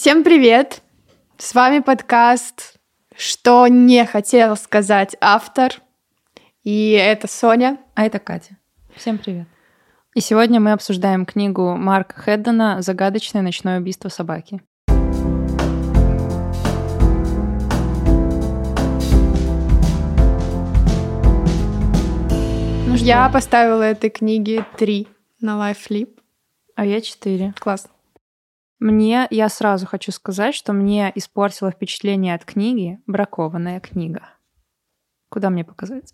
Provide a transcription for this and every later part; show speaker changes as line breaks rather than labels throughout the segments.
Всем привет! С вами подкаст «Что не хотел сказать автор». И это Соня.
А это Катя. Всем привет. И сегодня мы обсуждаем книгу Марка Хеддена «Загадочное ночное убийство собаки».
Ну, я поставила этой книге три на LifeLip.
А я четыре.
Классно.
Мне, я сразу хочу сказать, что мне испортило впечатление от книги бракованная книга. Куда мне показать?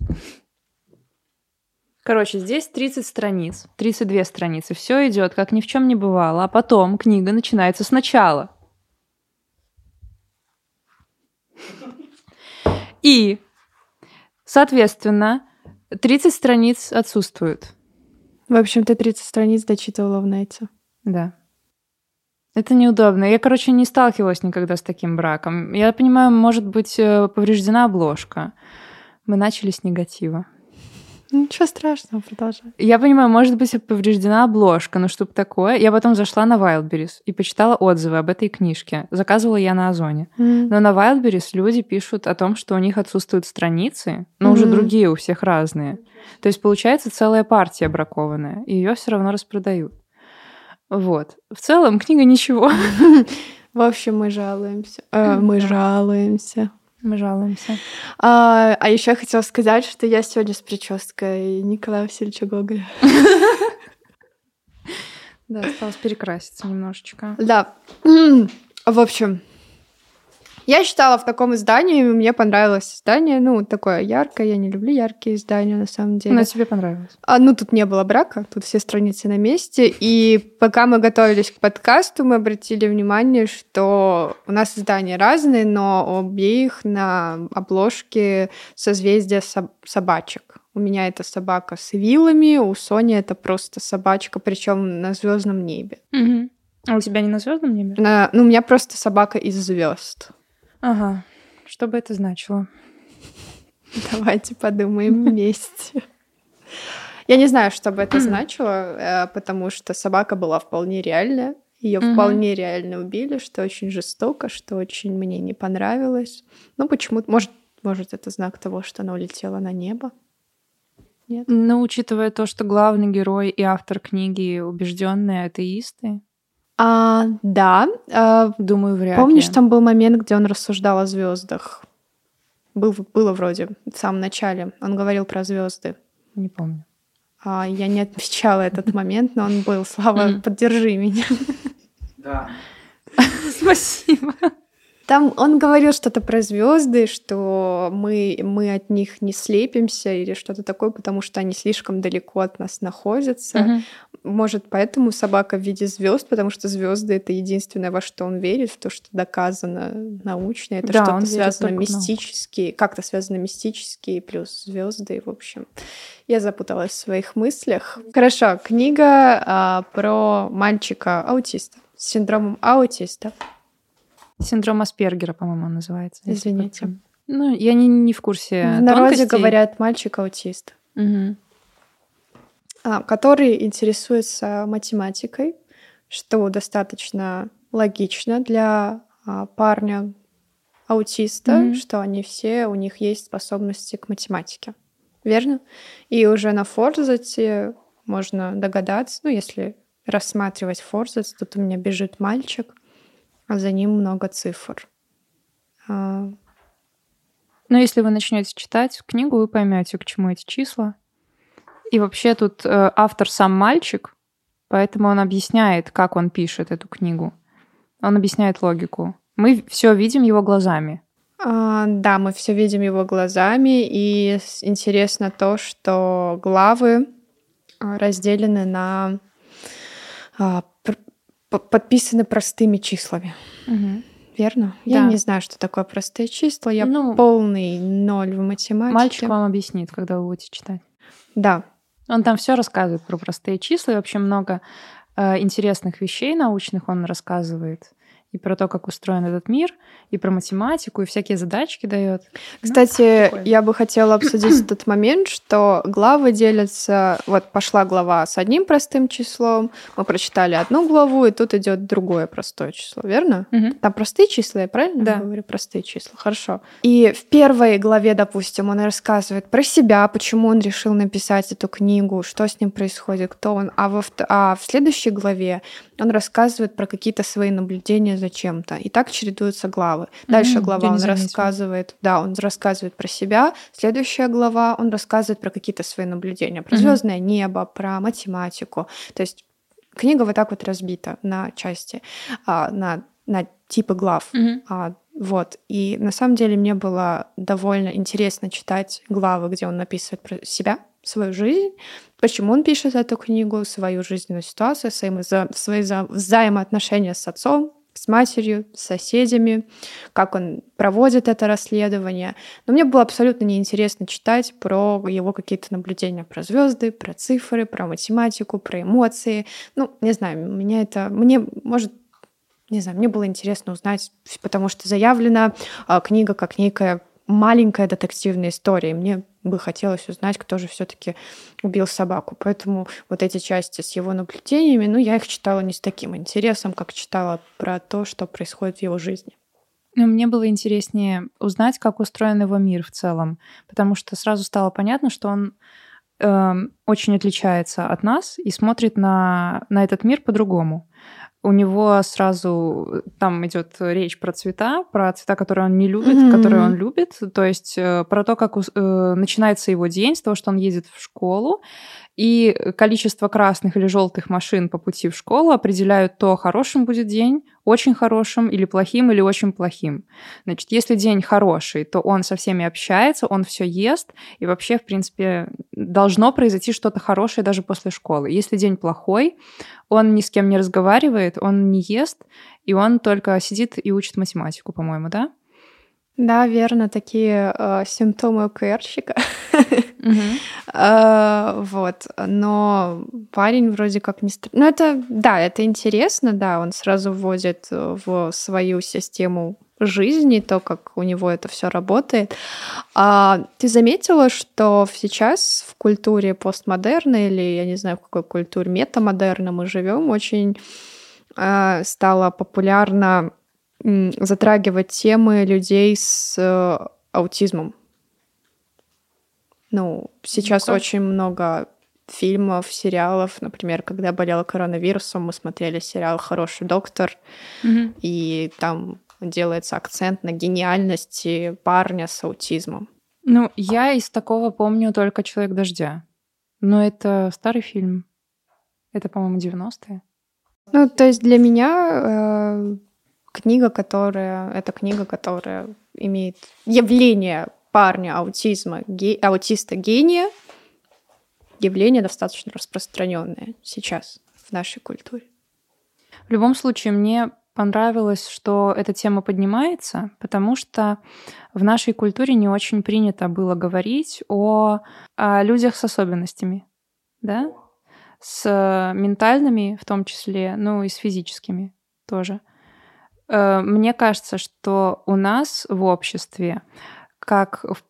Короче, здесь 30 страниц, 32 страницы. Все идет, как ни в чем не бывало, а потом книга начинается сначала. И, соответственно, 30 страниц отсутствуют.
В общем, ты 30 страниц дочитывала в Нете.
Да. Это неудобно. Я, короче, не сталкивалась никогда с таким браком. Я понимаю, может быть э, повреждена обложка. Мы начали с негатива.
Ничего страшного, продолжай.
Я понимаю, может быть повреждена обложка, но чтобы такое. Я потом зашла на Wildberries и почитала отзывы об этой книжке. Заказывала я на Озоне.
Mm.
Но на Wildberries люди пишут о том, что у них отсутствуют страницы, но уже
Мгм.
другие у всех разные. То есть получается целая партия бракованная, и ее все равно распродают. Вот. В целом книга ничего.
В общем, мы жалуемся. Э, мы жалуемся.
Мы жалуемся.
А, а еще я хотела сказать, что я сегодня с прической Николая Васильевича Гоголя.
Да, осталось перекраситься немножечко.
Да. В общем, я читала в таком издании, мне понравилось издание. Ну, такое яркое. Я не люблю яркие издания, на самом деле.
Но тебе понравилось.
А, ну, тут не было брака, тут все страницы на месте. И пока мы готовились к подкасту, мы обратили внимание, что у нас издания разные, но у обеих на обложке созвездие соб- собачек. У меня это собака с вилами, у Сони это просто собачка, причем на звездном небе.
А у тебя не на звездном небе?
На- ну, у меня просто собака из звезд.
Ага. Что бы это значило?
Давайте подумаем вместе. Я не знаю, что бы это значило, э, потому что собака была вполне реальная. Ее
Мгм.
вполне реально убили, что очень жестоко, что очень мне не понравилось. Ну, почему-то, может, может, это знак того, что она улетела на небо. Нет?
Ну, учитывая то, что главный герой и автор книги убежденные атеисты,
А, да. а,
думаю, вряд
помнишь,
ли.
там был момент, где он рассуждал о звездах? Был, было вроде в самом начале. Он говорил про звезды.
Не помню.
А, я не отмечала этот момент, но он был. Слава, поддержи меня.
Да.
Спасибо.
Там он говорил что-то про звезды, что мы, мы от них не слепимся или что-то такое, потому что они слишком далеко от нас находятся. Может, поэтому собака в виде звезд, потому что звезды это единственное, во что он верит, в то, что доказано научно. Это
Да,
что-то связано мистически, как-то связано мистически, плюс звезды. В общем, я запуталась в своих мыслях. Хорошо, книга а, про мальчика-аутиста с синдромом аутиста.
Синдром Аспергера, по-моему, он называется.
Извините.
Ну, я не, не в курсе
В народе
тонкостей.
говорят мальчик-аутист,
Мгм.
а, который интересуется математикой, что достаточно логично для а, парня аутиста,
Мгм.
что они все, у них есть способности к математике. Верно? И уже на Форзате можно догадаться, ну, если рассматривать Форзац, тут у меня бежит мальчик, а за ним много цифр. А,
Но если вы начнете читать книгу, вы поймете, к чему эти числа. И вообще тут э, автор сам мальчик, поэтому он объясняет, как он пишет эту книгу. Он объясняет логику. Мы все видим его глазами.
А, да, мы все видим его глазами, и интересно то, что главы а, разделены на а, подписаны простыми числами. Верно? Я
Да.
не знаю, что такое простые числа. Я
Ну,
полный ноль в математике.
Мальчик вам объяснит, когда вы будете читать.
Да.
Он там все рассказывает про простые числа и вообще много э, интересных вещей научных он рассказывает. И про то, как устроен этот мир, и про математику, и всякие задачки дает.
Ну, Кстати, ну, я бы хотела обсудить этот момент, что главы делятся... Вот пошла глава с одним простым числом, мы прочитали одну главу, и тут идет другое простое число, верно?
Угу.
Там простые числа, я правильно
да.
говорю? Простые числа, хорошо. И в первой главе, допустим, он рассказывает про себя, почему он решил написать эту книгу, что с ним происходит, кто он. А, во, а в следующей главе он рассказывает про какие-то свои наблюдения за чем-то. И так чередуются главы. Дальше mm-hmm, глава он рассказывает, да, он рассказывает про себя. Следующая глава он рассказывает про какие-то свои наблюдения, про mm-hmm. звездное небо, про математику. То есть книга вот так вот разбита на части, а, на, на типы глав.
Mm-hmm.
А, вот. И на самом деле мне было довольно интересно читать главы, где он написывает про себя, свою жизнь, почему он пишет эту книгу, свою жизненную ситуацию, свои, свои взаимоотношения с отцом, с матерью, с соседями, как он проводит это расследование. Но мне было абсолютно неинтересно читать про его какие-то наблюдения про звезды, про цифры, про математику, про эмоции. Ну, не знаю, меня это... Мне, может, не знаю, мне было интересно узнать, потому что заявлена а, книга как некая маленькая детективная история. Мне бы хотелось узнать, кто же все-таки убил собаку. Поэтому вот эти части с его наблюдениями, ну, я их читала не с таким интересом, как читала про то, что происходит в его жизни.
Ну, мне было интереснее узнать, как устроен его мир в целом, потому что сразу стало понятно, что он э, очень отличается от нас и смотрит на, на этот мир по-другому у него сразу там идет речь про цвета, про цвета, которые он не любит, mm-hmm. которые он любит, то есть э, про то, как э, начинается его день, с того, что он едет в школу, и количество красных или желтых машин по пути в школу определяют то, хорошим будет день, очень хорошим или плохим, или очень плохим. Значит, если день хороший, то он со всеми общается, он все ест, и вообще, в принципе, должно произойти что-то хорошее даже после школы. Если день плохой, он ни с кем не разговаривает, он не ест, и он только сидит и учит математику, по-моему, да?
Да, верно, такие э, симптомы ОКРщика. Э, вот, но парень вроде как не... Ну, это, да, это интересно, да, он сразу вводит в свою систему жизни, то, как у него это все работает. А ты заметила, что сейчас в культуре постмодерна или, я не знаю, в какой культуре метамодерна мы живем, очень э, стало популярно затрагивать темы людей с э, аутизмом. Ну, сейчас ну очень много фильмов, сериалов. Например, когда болела коронавирусом, мы смотрели сериал «Хороший доктор»,
mm-hmm.
и там делается акцент на гениальности парня с аутизмом.
Ну, я из такого помню только «Человек дождя». Но это старый фильм. Это, по-моему, 90-е.
Ну, то есть для меня э, книга, которая... Это книга, которая имеет явление парня аутизма, ге, аутиста гения, явление достаточно распространенное сейчас в нашей культуре.
В любом случае, мне понравилось, что эта тема поднимается, потому что в нашей культуре не очень принято было говорить о, о людях с особенностями, да, с ментальными в том числе, ну и с физическими тоже. Э, мне кажется, что у нас в обществе, как в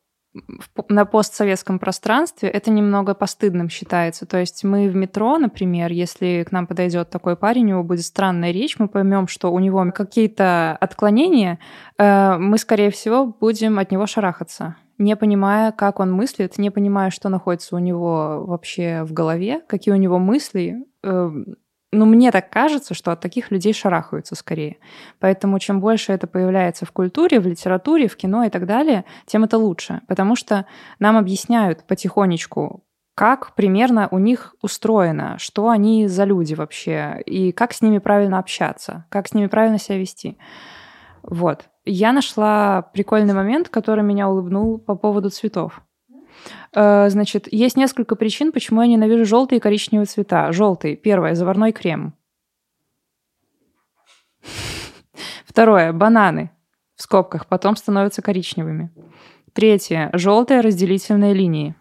на постсоветском пространстве это немного постыдным считается. То есть мы в метро, например, если к нам подойдет такой парень, у него будет странная речь, мы поймем, что у него какие-то отклонения, э, мы, скорее всего, будем от него шарахаться не понимая, как он мыслит, не понимая, что находится у него вообще в голове, какие у него мысли, э, ну, мне так кажется, что от таких людей шарахаются скорее. Поэтому чем больше это появляется в культуре, в литературе, в кино и так далее, тем это лучше. Потому что нам объясняют потихонечку, как примерно у них устроено, что они за люди вообще, и как с ними правильно общаться, как с ними правильно себя вести. Вот. Я нашла прикольный момент, который меня улыбнул по поводу цветов. Э, значит, есть несколько причин, почему я ненавижу желтые и коричневые цвета. Желтый. Первое. Заварной крем. Второе. Бананы. В скобках. Потом становятся коричневыми. Третье. Желтые разделительные линии.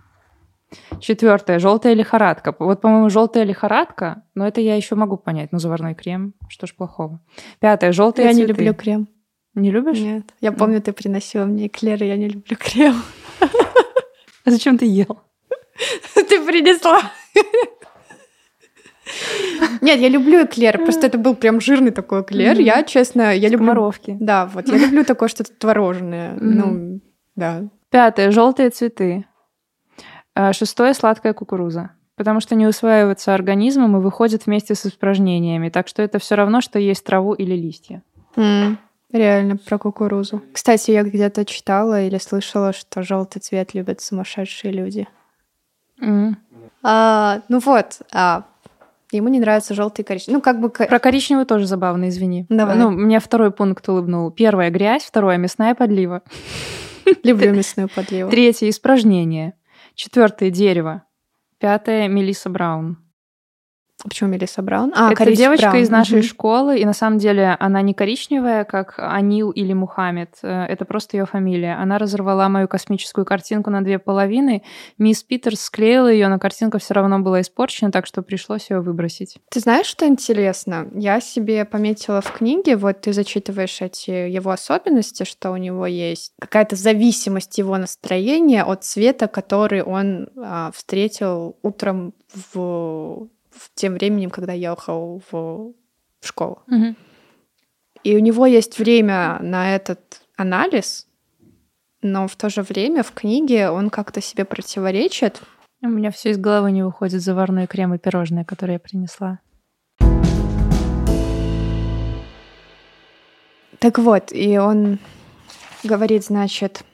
Четвертое. Желтая лихорадка. Вот, по-моему, желтая лихорадка, но это я еще могу понять. Ну, заварной крем, что ж плохого. Пятое. Желтые
Я
цветы.
не люблю крем.
Не любишь?
Нет. Я помню, ты приносила мне эклеры, я не люблю крем.
А зачем ты ел?
Ты принесла. Нет, я люблю эклер, просто это был прям жирный такой эклер. Я, честно, я люблю...
Скоморовки.
Да, вот, я люблю такое что-то творожное. Ну, да.
Пятое. Желтые цветы. А, Шестое. Сладкая кукуруза. Потому что не усваивается организмом и выходит вместе с испражнениями. Так что это все равно, что есть траву или листья.
Реально, про кукурузу. Кстати, я где-то читала или слышала, что желтый цвет любят сумасшедшие люди.
М.
А, ну вот, а, ему не нравится желтый и коричневый. Ну, как бы...
Про коричневый тоже забавно, извини.
Давай.
Ну, мне второй пункт улыбнул. Первое — грязь. Второе — мясная подлива.
Люблю мясную подливу.
Третье — испражнение. Четвертое — дерево. Пятое — Мелисса Браун.
Почему Мелисса Браун? А,
это девочка
Браун.
из нашей
Мгм.
школы, и на самом деле она не коричневая, как Анил или Мухаммед. Э, Это просто ее фамилия. Она разорвала мою космическую картинку на две половины. Мисс Питерс склеила ее, но картинка все равно была испорчена, так что пришлось ее выбросить.
Ты знаешь, что интересно? Я себе пометила в книге, вот ты зачитываешь эти его особенности, что у него есть какая-то зависимость его настроения от цвета, который он а, встретил утром в тем временем, когда ехал в, в школу. И у него есть время на этот анализ, но в то же время в книге он как-то себе противоречит.
У меня все из головы не выходит заварной крем и пирожное, которое я принесла.
Так вот, и он говорит, значит,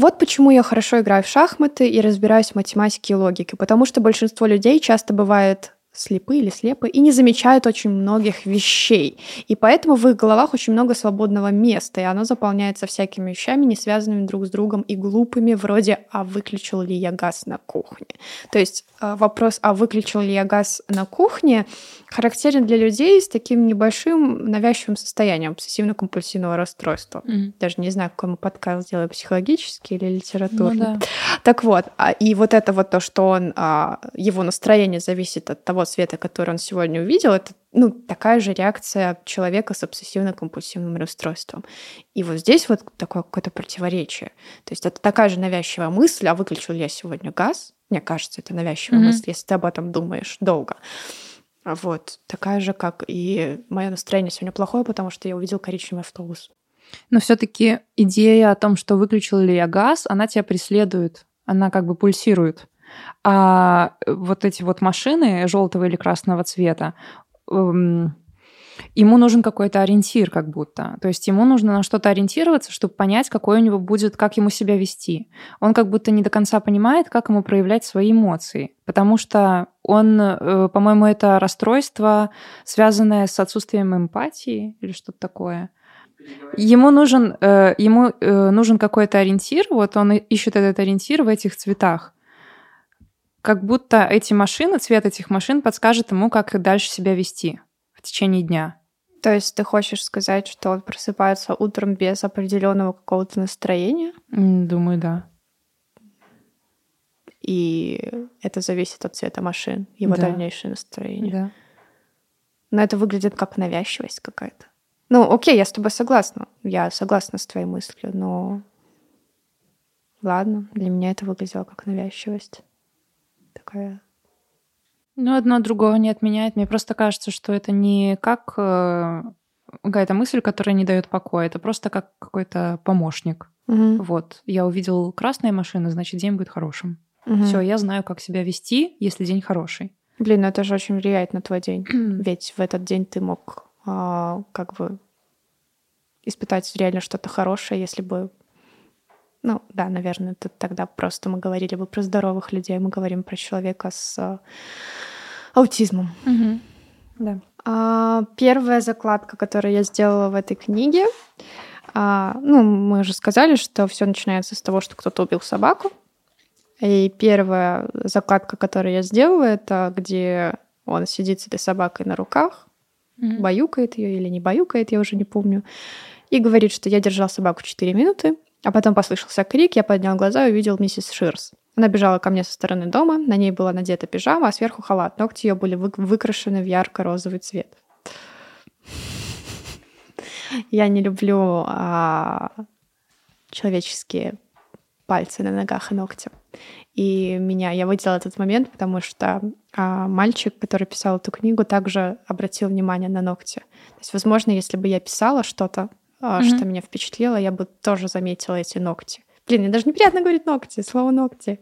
вот почему я хорошо играю в шахматы и разбираюсь в математике и логике, потому что большинство людей часто бывает слепы или слепы и не замечают очень многих вещей. И поэтому в их головах очень много свободного места, и оно заполняется всякими вещами, не связанными друг с другом и глупыми, вроде «а выключил ли я газ на кухне?». То есть э, вопрос «а выключил ли я газ на кухне?» характерен для людей с таким небольшим навязчивым состоянием обсессивно-компульсивного расстройства. Даже не знаю, какой мы подкаст сделаем, психологический или литературный.
Ну да.
Так вот, а, и вот это вот то, что он, а, его настроение зависит от того цвета, который он сегодня увидел, это ну, такая же реакция человека с обсессивно-компульсивным расстройством. И вот здесь вот такое какое-то противоречие. То есть это такая же навязчивая мысль, а выключил я сегодня газ? Мне кажется, это навязчивая
Мгм.
мысль, если ты об этом думаешь долго. А Вот, такая же, как и мое настроение сегодня плохое, потому что я увидел коричневый автобус.
Но все-таки идея о том, что выключил ли я газ, она тебя преследует, она как бы пульсирует. А вот эти вот машины желтого или красного цвета, эм, ему нужен какой-то ориентир как будто. То есть ему нужно на что-то ориентироваться, чтобы понять, какой у него будет, как ему себя вести. Он как будто не до конца понимает, как ему проявлять свои эмоции. Потому что он, э, по-моему, это расстройство, связанное с отсутствием эмпатии или что-то такое. Ему нужен, э, ему э, нужен какой-то ориентир, вот он ищет этот ориентир в этих цветах. Как будто эти машины, цвет этих машин подскажет ему, как дальше себя вести в течение дня.
То есть ты хочешь сказать, что он просыпается утром без определенного какого-то настроения,
Думаю, да.
и это зависит от цвета машин, его
Да.
дальнейшее настроение.
Да.
Но это выглядит как навязчивость какая-то. Ну, окей, я с тобой согласна. Я согласна с твоей мыслью, но ладно, для меня это выглядело как навязчивость. Такая.
Ну, одно другого не отменяет. Мне просто кажется, что это не как э, какая-то мысль, которая не дает покоя. Это просто как какой-то помощник.
Мгм.
Вот. Я увидел красная машина, значит, день будет хорошим.
Мгм.
Все, я знаю, как себя вести, если день хороший.
Блин, ну это же очень влияет на твой день. Ведь в этот день ты мог а, как бы испытать реально что-то хорошее, если бы... Ну, да, наверное, это тогда просто мы говорили бы про здоровых людей, мы говорим про человека с а, аутизмом.
Да.
А, первая закладка, которую я сделала в этой книге, а, ну, мы уже сказали, что все начинается с того, что кто-то убил собаку. И первая закладка, которую я сделала, это где он сидит с этой собакой на руках, баюкает ее или не баюкает, я уже не помню, и говорит, что я держал собаку 4 минуты, а потом послышался крик, я поднял глаза и увидел миссис Ширс. Она бежала ко мне со стороны дома, на ней была надета пижама, а сверху халат. Ногти ее были вы- выкрашены в ярко-розовый цвет. Я не люблю а, человеческие пальцы на ногах и ногти. И меня, я выделила этот момент, потому что а, мальчик, который писал эту книгу, также обратил внимание на ногти. То есть, возможно, если бы я писала что-то,
Мгм.
что меня впечатлило, я бы тоже заметила эти ногти. Блин, мне даже неприятно говорить ногти, слово ногти.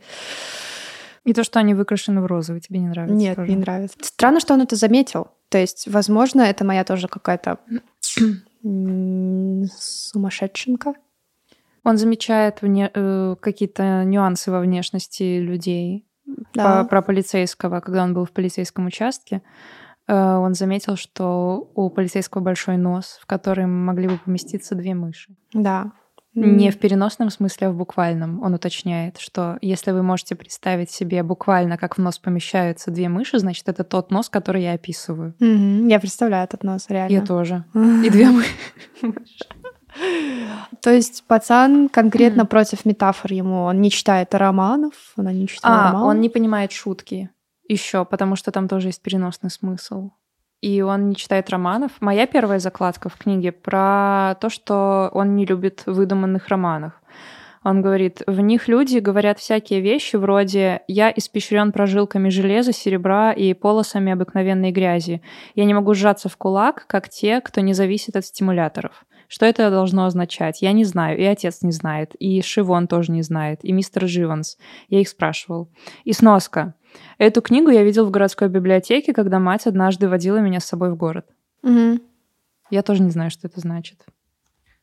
И то, что они выкрашены в розовый, тебе не нравится?
Нет,
тоже?
не нравится. Странно, что он это заметил. То есть, возможно, это моя тоже какая-то сумасшедшенка.
Он замечает вне- э, какие-то нюансы во внешности людей.
Да.
По- про полицейского, когда он был в полицейском участке, он заметил, что у полицейского большой нос, в который могли бы поместиться две мыши.
Да.
Не в переносном смысле, а в буквальном. Он уточняет, что если вы можете представить себе буквально, как в нос помещаются две мыши, значит, это тот нос, который я описываю.
мгм. Я представляю этот нос, реально.
Я тоже. И две мыши.
То есть пацан конкретно против метафор ему. Он не читает романов, он не читает
А, он не понимает шутки еще, потому что там тоже есть переносный смысл. И он не читает романов. Моя первая закладка в книге про то, что он не любит выдуманных романов. Он говорит, в них люди говорят всякие вещи вроде «я испещрен прожилками железа, серебра и полосами обыкновенной грязи. Я не могу сжаться в кулак, как те, кто не зависит от стимуляторов». Что это должно означать? Я не знаю, и отец не знает, и Шивон тоже не знает, и мистер Живанс. Я их спрашивал. И сноска. Эту книгу я видел в городской библиотеке, когда мать однажды водила меня с собой в город.
Мгм.
Я тоже не знаю, что это значит.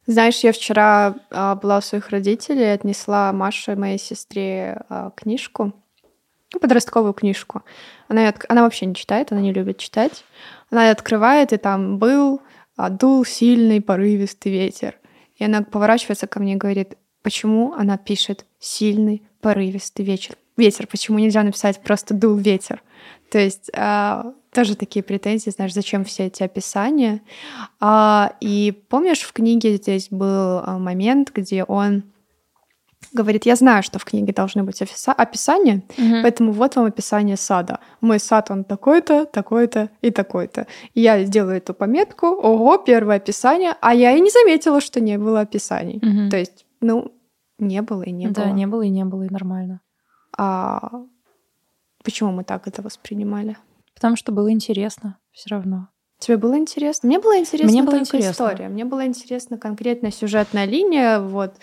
Знаешь, я вчера а, была у своих родителей, отнесла Маше, моей сестре, а, книжку, ну, подростковую книжку. Она, она вообще не читает, она не любит читать. Она её открывает, и там был, а, дул сильный порывистый ветер. И она поворачивается ко мне и говорит, почему она пишет сильный порывистый вечер? Ветер, почему нельзя написать просто дул ветер? То есть а, тоже такие претензии, знаешь, зачем все эти описания. А, и помнишь, в книге здесь был а, момент, где он говорит, я знаю, что в книге должны быть офиса- описания, поэтому вот вам описание сада. Мой сад, он такой-то, такой-то и такой-то. Я сделаю эту пометку, ого, первое описание, а я и не заметила, что не было описаний.
Мгм.
То есть, ну, не было и не
да,
было.
не было и не было, и нормально.
А почему мы так это воспринимали?
Потому что было интересно все равно.
Тебе было интересно? Мне было интересно
Мне было интересно.
история. Мне была интересна конкретная сюжетная линия вот,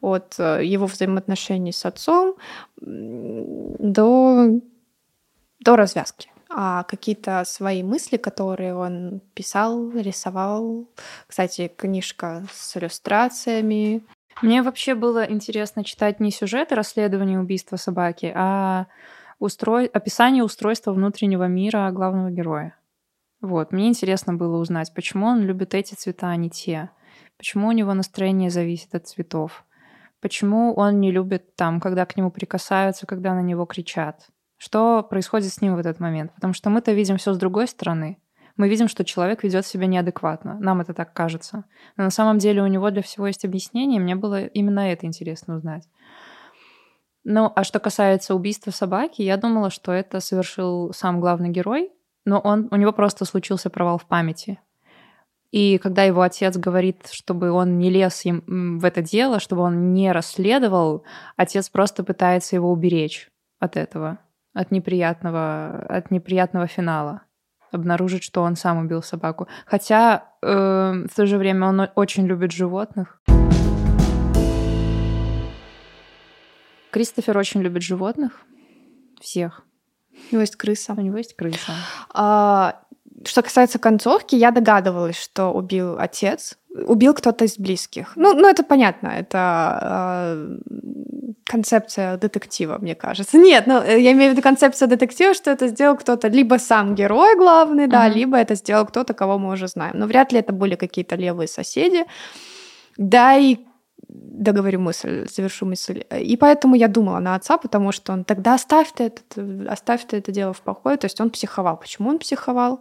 от э, его взаимоотношений с отцом до, до развязки. А какие-то свои мысли, которые он писал, рисовал. Кстати, книжка с иллюстрациями.
Мне вообще было интересно читать не сюжеты расследования убийства собаки, а устрой... описание устройства внутреннего мира главного героя. Вот, мне интересно было узнать, почему он любит эти цвета, а не те. Почему у него настроение зависит от цветов. Почему он не любит там, когда к нему прикасаются, когда на него кричат. Что происходит с ним в этот момент? Потому что мы-то видим все с другой стороны. Мы видим, что человек ведет себя неадекватно. Нам это так кажется. Но на самом деле у него для всего есть объяснение. Мне было именно это интересно узнать. Ну, а что касается убийства собаки, я думала, что это совершил сам главный герой, но он, у него просто случился провал в памяти. И когда его отец говорит, чтобы он не лез им в это дело, чтобы он не расследовал, отец просто пытается его уберечь от этого, от неприятного, от неприятного финала обнаружить, что он сам убил собаку. Хотя э, в то же время он очень любит животных. Кристофер очень любит животных. Всех.
У него есть крыса.
У него есть крыса.
А, что касается концовки, я догадывалась, что убил отец. Убил кто-то из близких. Ну, ну это понятно, это э, концепция детектива, мне кажется. Нет, ну, я имею в виду концепция детектива, что это сделал кто-то, либо сам герой главный, да,
Мгм.
либо это сделал кто-то, кого мы уже знаем. Но вряд ли это были какие-то левые соседи. Да, и договорю мысль, завершу мысль. И поэтому я думала на отца, потому что он тогда оставь ты, это, оставь ты это дело в покое. То есть он психовал. Почему он психовал?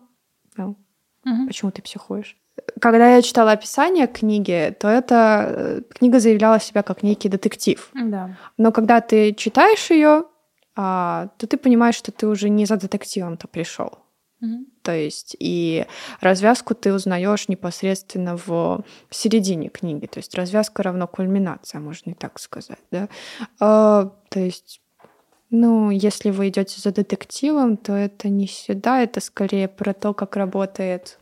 Ну,
Мгм.
почему ты психуешь? когда я читала описание книги, то эта э, книга заявляла себя как некий детектив.
Да.
Но когда ты читаешь ее, а, то ты понимаешь, что ты уже не за детективом-то пришел.
Мгм.
То есть и развязку ты узнаешь непосредственно в середине книги. То есть развязка равно кульминация, можно и так сказать. Да? А, то есть, ну, если вы идете за детективом, то это не сюда, это скорее про то, как работает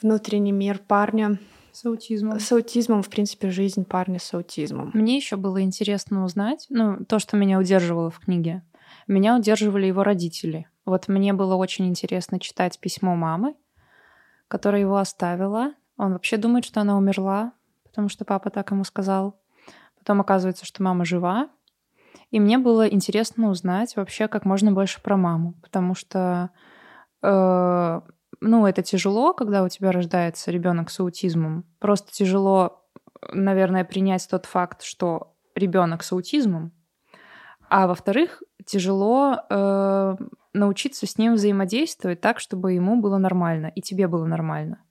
внутренний мир парня
С аутизмом.
с аутизмом, в принципе, жизнь парня с аутизмом.
Мне еще было интересно узнать, ну, то, что меня удерживало в книге. Меня удерживали его родители. Вот мне было очень интересно читать письмо мамы, которая его оставила. Он вообще думает, что она умерла, потому что папа так ему сказал. Потом оказывается, что мама жива. И мне было интересно узнать вообще как можно больше про маму, потому что, э, ну, это тяжело, когда у тебя рождается ребенок с аутизмом. Просто тяжело, наверное, принять тот факт, что ребенок с аутизмом, а во-вторых, тяжело э, научиться с ним взаимодействовать так, чтобы ему было нормально и тебе было нормально.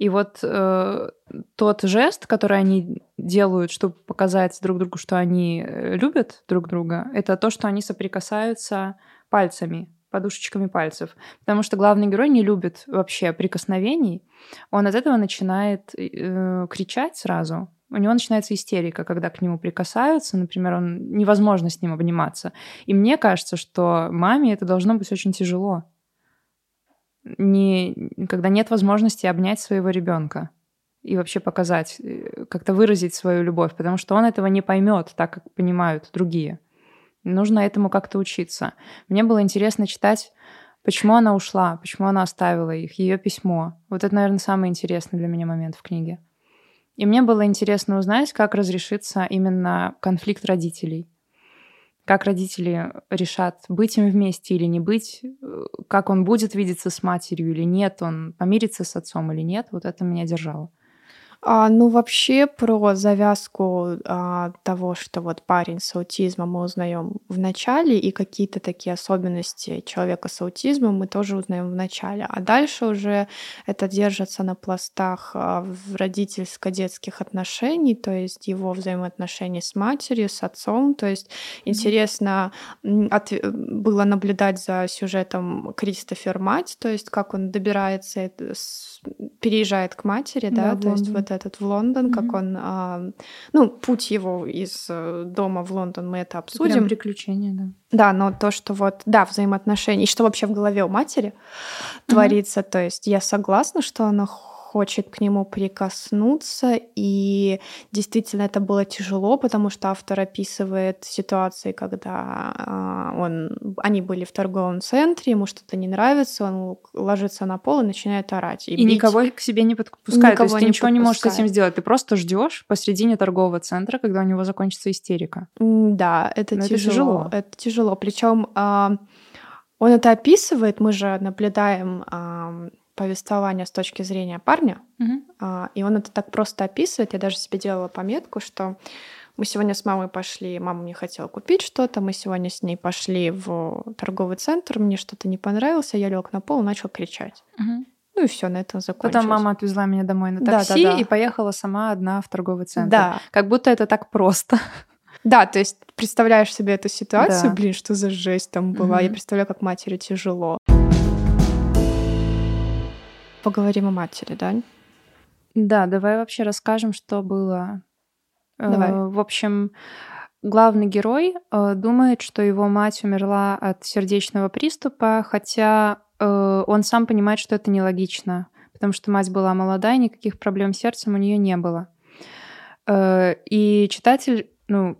И вот э, тот жест, который они делают, чтобы показать друг другу, что они э, любят друг друга, это то, что они соприкасаются пальцами, подушечками пальцев. Потому что главный герой не любит вообще прикосновений. Он от этого начинает э, кричать сразу. У него начинается истерика, когда к нему прикасаются. Например, он невозможно с ним обниматься. И мне кажется, что маме это должно быть очень тяжело не, когда нет возможности обнять своего ребенка и вообще показать, э, как-то выразить свою любовь, потому что он этого не поймет так, как понимают другие. Нужно этому как-то учиться. Мне было интересно читать, почему она ушла, почему она оставила их, ее письмо. Вот это, наверное, самый интересный для меня момент в книге. И мне было интересно узнать, как разрешится именно конфликт родителей как родители решат, быть им вместе или не быть, э, как он будет видеться с матерью или нет, он помирится с отцом или нет, вот это меня держало.
А, ну, вообще про завязку а, того, что вот парень с аутизмом мы узнаем в начале, и какие-то такие особенности человека с аутизмом мы тоже узнаем в начале. А дальше уже это держится на пластах а, в родительско-детских отношений, то есть его взаимоотношений с матерью, с отцом. То есть интересно от- было наблюдать за сюжетом Кристофер мать, то есть как он добирается, переезжает к матери, да,
Да,
то есть
Лондон.
Вот этот в Лондон, как
Мгм.
он, а, ну, путь его из э, дома в Лондон мы это
Прям
обсудим.
приключения, да.
Да, но то, что вот, да, взаимоотношения, и что вообще в голове у матери творится, то есть я согласна, что она хочет к нему прикоснуться, и действительно это было тяжело, потому что автор описывает ситуации, когда а, он, они были в торговом центре, ему что-то не нравится, он ложится на пол и начинает орать.
И,
бить.
никого к себе не подпускает. То
Никого
есть ты
не
ничего не можешь с этим
подпускает.
сделать. Ты просто ждешь посредине торгового центра, когда у него закончится истерика.
Да, это
Но это
тяжело.
тяжело.
Это тяжело. Причем он это описывает, мы же наблюдаем повествование с точки зрения парня, а, и он это так просто описывает. Я даже себе делала пометку, что мы сегодня с мамой пошли, мама мне хотела купить что-то, мы сегодня с ней пошли в торговый центр, мне что-то не понравилось, а я лег на пол и начал кричать. Ну и все, на этом закончилось.
Потом мама отвезла меня домой на
Да,
такси
да, да.
и поехала сама одна в торговый центр.
Да,
Как будто это так просто.
да, то есть представляешь себе эту ситуацию,
Да.
блин, что за жесть там была. Я
Мгм.
представляю, как матери тяжело. Поговорим о матери, да?
Да, давай вообще расскажем, что было. Э,
Давай.
В общем, главный герой э, думает, что его мать умерла от сердечного приступа, хотя э, он сам понимает, что это нелогично, потому что мать была молодая, никаких проблем с сердцем у нее не было. Э, И читатель, ну,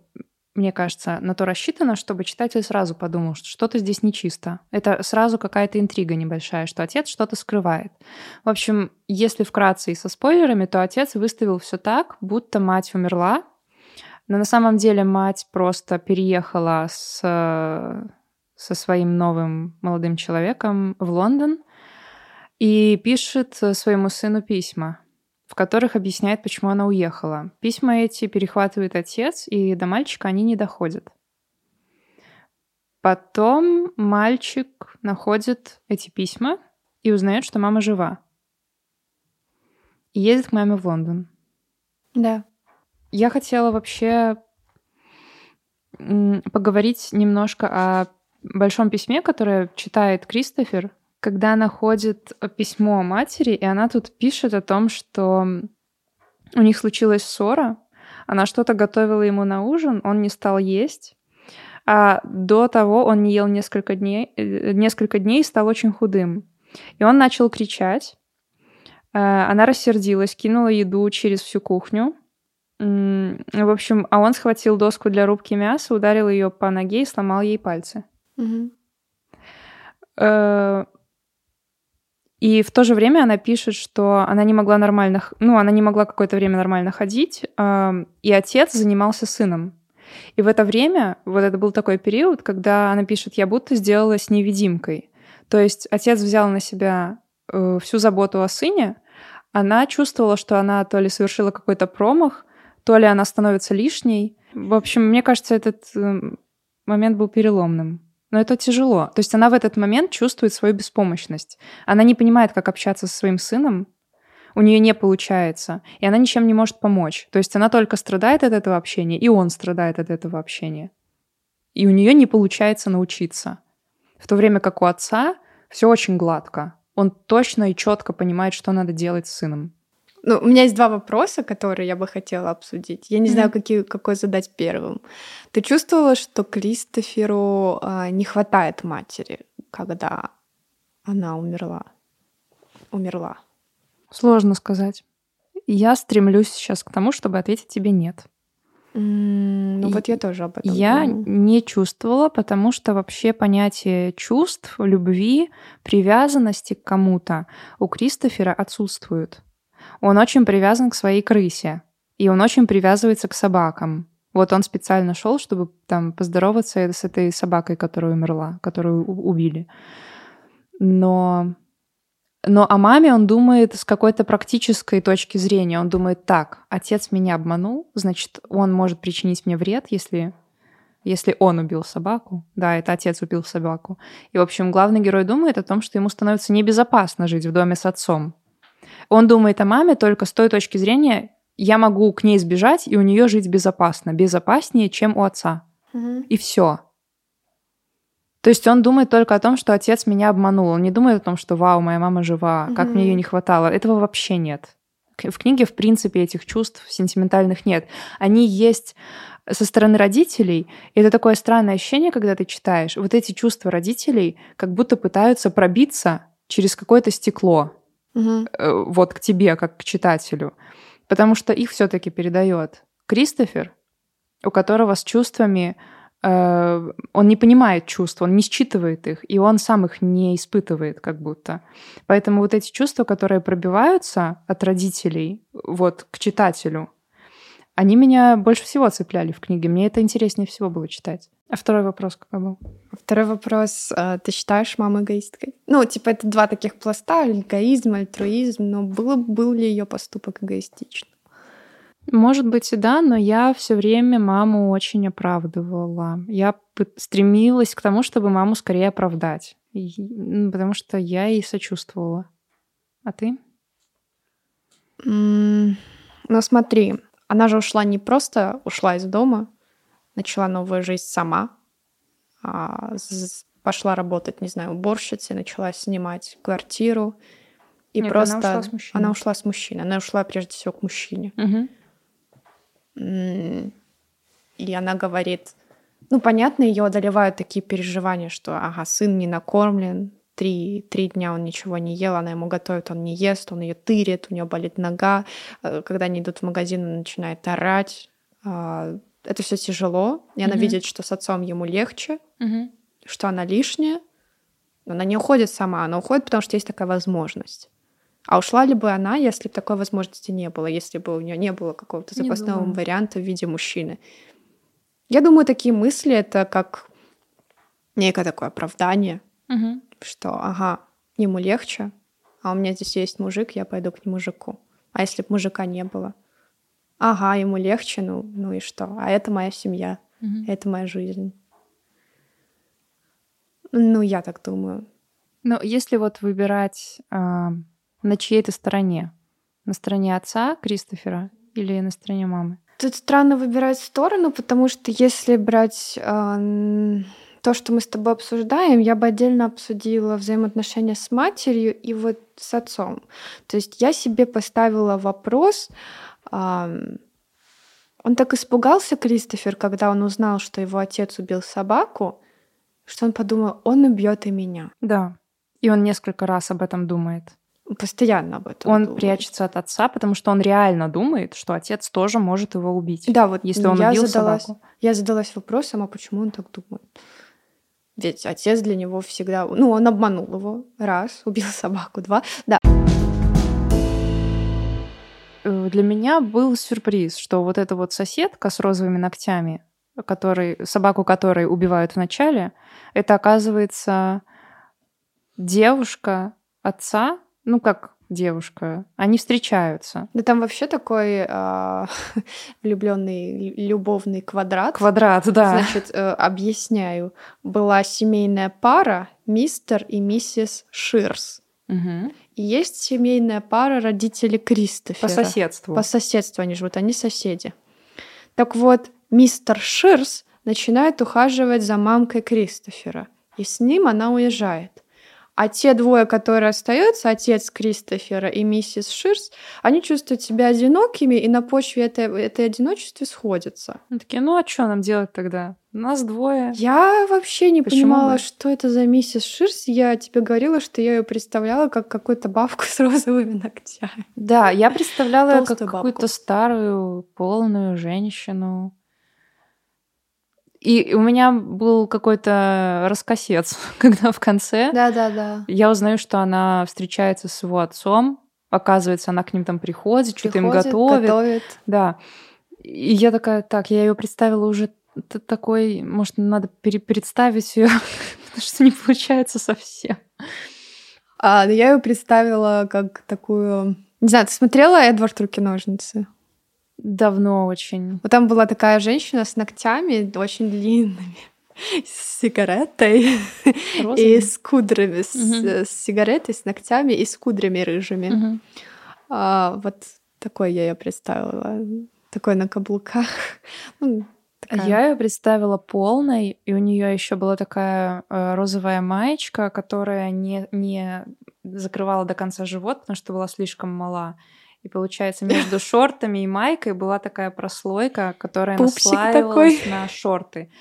мне кажется, на то рассчитано, чтобы читатель сразу подумал, что что-то здесь нечисто. Это сразу какая-то интрига небольшая, что отец что-то скрывает. В общем, если вкратце и со спойлерами, то отец выставил все так, будто мать умерла, но на самом деле мать просто переехала с, со своим новым молодым человеком в Лондон и пишет своему сыну письма, в которых объясняет, почему она уехала. Письма эти перехватывает отец, и до мальчика они не доходят. Потом мальчик находит эти письма и узнает, что мама жива. и едет к маме в Лондон.
Да.
Я хотела вообще поговорить немножко о большом письме, которое читает Кристофер, когда она ходит письмо матери, и она тут пишет о том, что у них случилась ссора, она что-то готовила ему на ужин, он не стал есть, а до того он не ел несколько дней, э, несколько дней и стал очень худым. И он начал кричать. Э, она рассердилась, кинула еду через всю кухню. В общем, а он схватил доску для рубки мяса, ударил ее по ноге и сломал ей пальцы.
Угу.
И в то же время она пишет, что она не могла нормально, ну, она не могла какое-то время нормально ходить, и отец занимался сыном. И в это время, вот это был такой период, когда она пишет, я будто сделалась невидимкой. То есть отец взял на себя э, всю заботу о сыне, она чувствовала, что она то ли совершила какой-то промах, то ли она становится лишней. В общем, мне кажется, этот э, момент был переломным. Но это тяжело. То есть она в этот момент чувствует свою беспомощность. Она не понимает, как общаться со своим сыном, у нее не получается, и она ничем не может помочь. То есть она только страдает от этого общения, и он страдает от этого общения. И у нее не получается научиться. В то время как у отца все очень гладко. Он точно и четко понимает, что надо делать с сыном.
Ну, у меня есть два вопроса, которые я бы хотела обсудить. Я не mm-hmm. знаю, какие, какой задать первым. Ты чувствовала, что Кристоферу э, не хватает матери, когда она умерла? Умерла.
Сложно сказать. Я стремлюсь сейчас к тому, чтобы ответить тебе нет.
Mm, ну и вот я тоже об этом.
Я думаю. не чувствовала, потому что вообще понятие чувств, любви, привязанности к кому-то у Кристофера отсутствует. Он очень привязан к своей крысе, и он очень привязывается к собакам. Вот он специально шел, чтобы там поздороваться с этой собакой, которая умерла, которую убили. Но но о маме он думает с какой-то практической точки зрения. Он думает, так, отец меня обманул, значит, он может причинить мне вред, если, если он убил собаку. Да, это отец убил собаку. И, в общем, главный герой думает о том, что ему становится небезопасно жить в доме с отцом. Он думает о маме только с той точки зрения, я могу к ней сбежать и у нее жить безопасно, безопаснее, чем у отца.
Угу.
И все. То есть он думает только о том, что отец меня обманул. Он не думает о том, что вау, моя мама жива, как mm-hmm. мне ее не хватало. Этого вообще нет. В книге, в принципе, этих чувств сентиментальных нет. Они есть со стороны родителей. И это такое странное ощущение, когда ты читаешь. Вот эти чувства родителей как будто пытаются пробиться через какое-то стекло.
Mm-hmm.
Вот к тебе, как к читателю. Потому что их все-таки передает Кристофер, у которого с чувствами Э, он не понимает чувств, он не считывает их, и он сам их не испытывает как будто. Поэтому вот эти чувства, которые пробиваются от родителей вот к читателю, они меня больше всего цепляли в книге. Мне это интереснее всего было читать. А второй вопрос какой был?
Второй вопрос. Э, ты считаешь маму эгоисткой? Ну, типа, это два таких пласта, эгоизм, альтруизм, но был, был ли ее поступок эгоистичным?
Может быть и да, но я все время маму очень оправдывала. Я стремилась к тому, чтобы маму скорее оправдать, потому что я ей сочувствовала. А ты?
Mm, ну смотри, она же ушла не просто ушла из дома, начала новую жизнь сама, а пошла работать, не знаю, уборщицей, начала снимать квартиру. И Нет, просто она ушла с мужчиной. Она ушла с мужчиной. Она ушла прежде всего к мужчине.
Угу.
И она говорит, ну, понятно, ее одолевают такие переживания, что, ага, сын не накормлен, три, три дня он ничего не ел, она ему готовит, он не ест, он ее тырит, у нее болит нога. Э, когда они идут в магазин, он начинает орать. Это все тяжело, и она видит, что с отцом ему легче, что она лишняя, но она не уходит сама, она уходит, потому что есть такая возможность. А ушла ли бы она, если бы такой возможности не было, если бы у нее не было какого-то запасного варианта в виде мужчины? Я думаю, такие мысли это как некое такое оправдание,
угу.
что ага, ему легче, а у меня здесь есть мужик, я пойду к мужику. А если бы мужика не было? Ага, ему легче, ну, ну и что? А это моя семья,
угу.
это моя жизнь. Ну, я так думаю.
Но если вот выбирать на чьей-то стороне. На стороне отца Кристофера или на стороне мамы?
Тут странно выбирать сторону, потому что если брать э, то, что мы с тобой обсуждаем, я бы отдельно обсудила взаимоотношения с матерью и вот с отцом. То есть я себе поставила вопрос, э, он так испугался, Кристофер, когда он узнал, что его отец убил собаку, что он подумал, он убьет и меня.
Да. И он несколько раз об этом думает.
Постоянно об этом.
Он
думает.
прячется от отца, потому что он реально думает, что отец тоже может его убить.
Да, вот
если он
я
убил
задалась,
собаку.
Я задалась вопросом, а почему он так думает? Ведь отец для него всегда... Ну, он обманул его. Раз, убил собаку. Два. Да.
Э, Для меня был сюрприз, что вот эта вот соседка с розовыми ногтями, который, собаку которой убивают в начале, это оказывается девушка отца, ну как девушка, они встречаются.
Да там вообще такой а, влюбленный любовный квадрат.
Квадрат, да.
Значит, э, объясняю. Была семейная пара мистер и миссис Ширс.
Мгм.
И есть семейная пара родителей Кристофера.
По соседству.
По соседству они живут, они соседи. Так вот, мистер Ширс начинает ухаживать за мамкой Кристофера, и с ним она уезжает. А те двое, которые остаются, отец Кристофера и миссис Ширс, они чувствуют себя одинокими, и на почве этой, этой одиночества сходятся.
Они такие, ну а что нам делать тогда? Нас двое.
Я вообще не
Почему
понимала,
бы?
что это за миссис Ширс. Я тебе говорила, что я ее представляла как какую-то бабку с розовыми ногтями.
Да, я представляла как какую-то старую, полную женщину. И у меня был какой-то раскосец, когда в конце
Да-да-да.
я узнаю, что она встречается с его отцом. Оказывается, она к ним там приходит, что-то им
Приходит,
готовит.
готовит.
Да. И я такая, так, я ее представила уже такой, может, надо пере- представить ее, потому что не получается совсем.
А, ну, я ее представила как такую... Не знаю, ты смотрела «Эдвард Руки-ножницы»?
Давно очень.
Вот там была такая женщина с ногтями очень длинными, с сигаретой и
Розовый?
с кудрями, с,
Мгм.
с сигаретой, с ногтями и с кудрями рыжими.
Мгм.
А, вот такой я ее представила. Такой на каблуках. Ну, такая.
Я ее представила полной, и у нее еще была такая э, розовая маечка, которая не, не закрывала до конца живот, потому что была слишком мала. И получается, между шортами и майкой была такая прослойка, которая
Пупсик
наслаивалась
такой.
на шорты.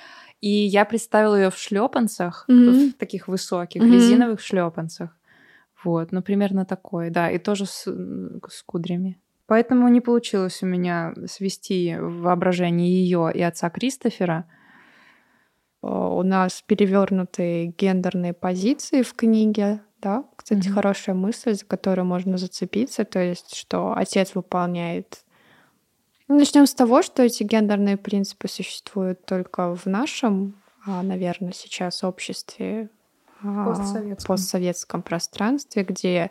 И я представила ее в шлепанцах,
Мгм.
в таких высоких,
Мгм.
резиновых шлепанцах. Вот, ну примерно такой, да, и тоже с, с кудрями. Поэтому не получилось у меня свести в воображении ее и отца Кристофера.
Э, У нас перевернутые гендерные позиции в книге. Да, кстати,
Мгм.
хорошая мысль, за которую можно зацепиться, то есть, что отец выполняет. Ну, Начнем с того, что эти гендерные принципы существуют только в нашем, а, наверное, сейчас обществе, а,
Постсоветском.
постсоветском пространстве, где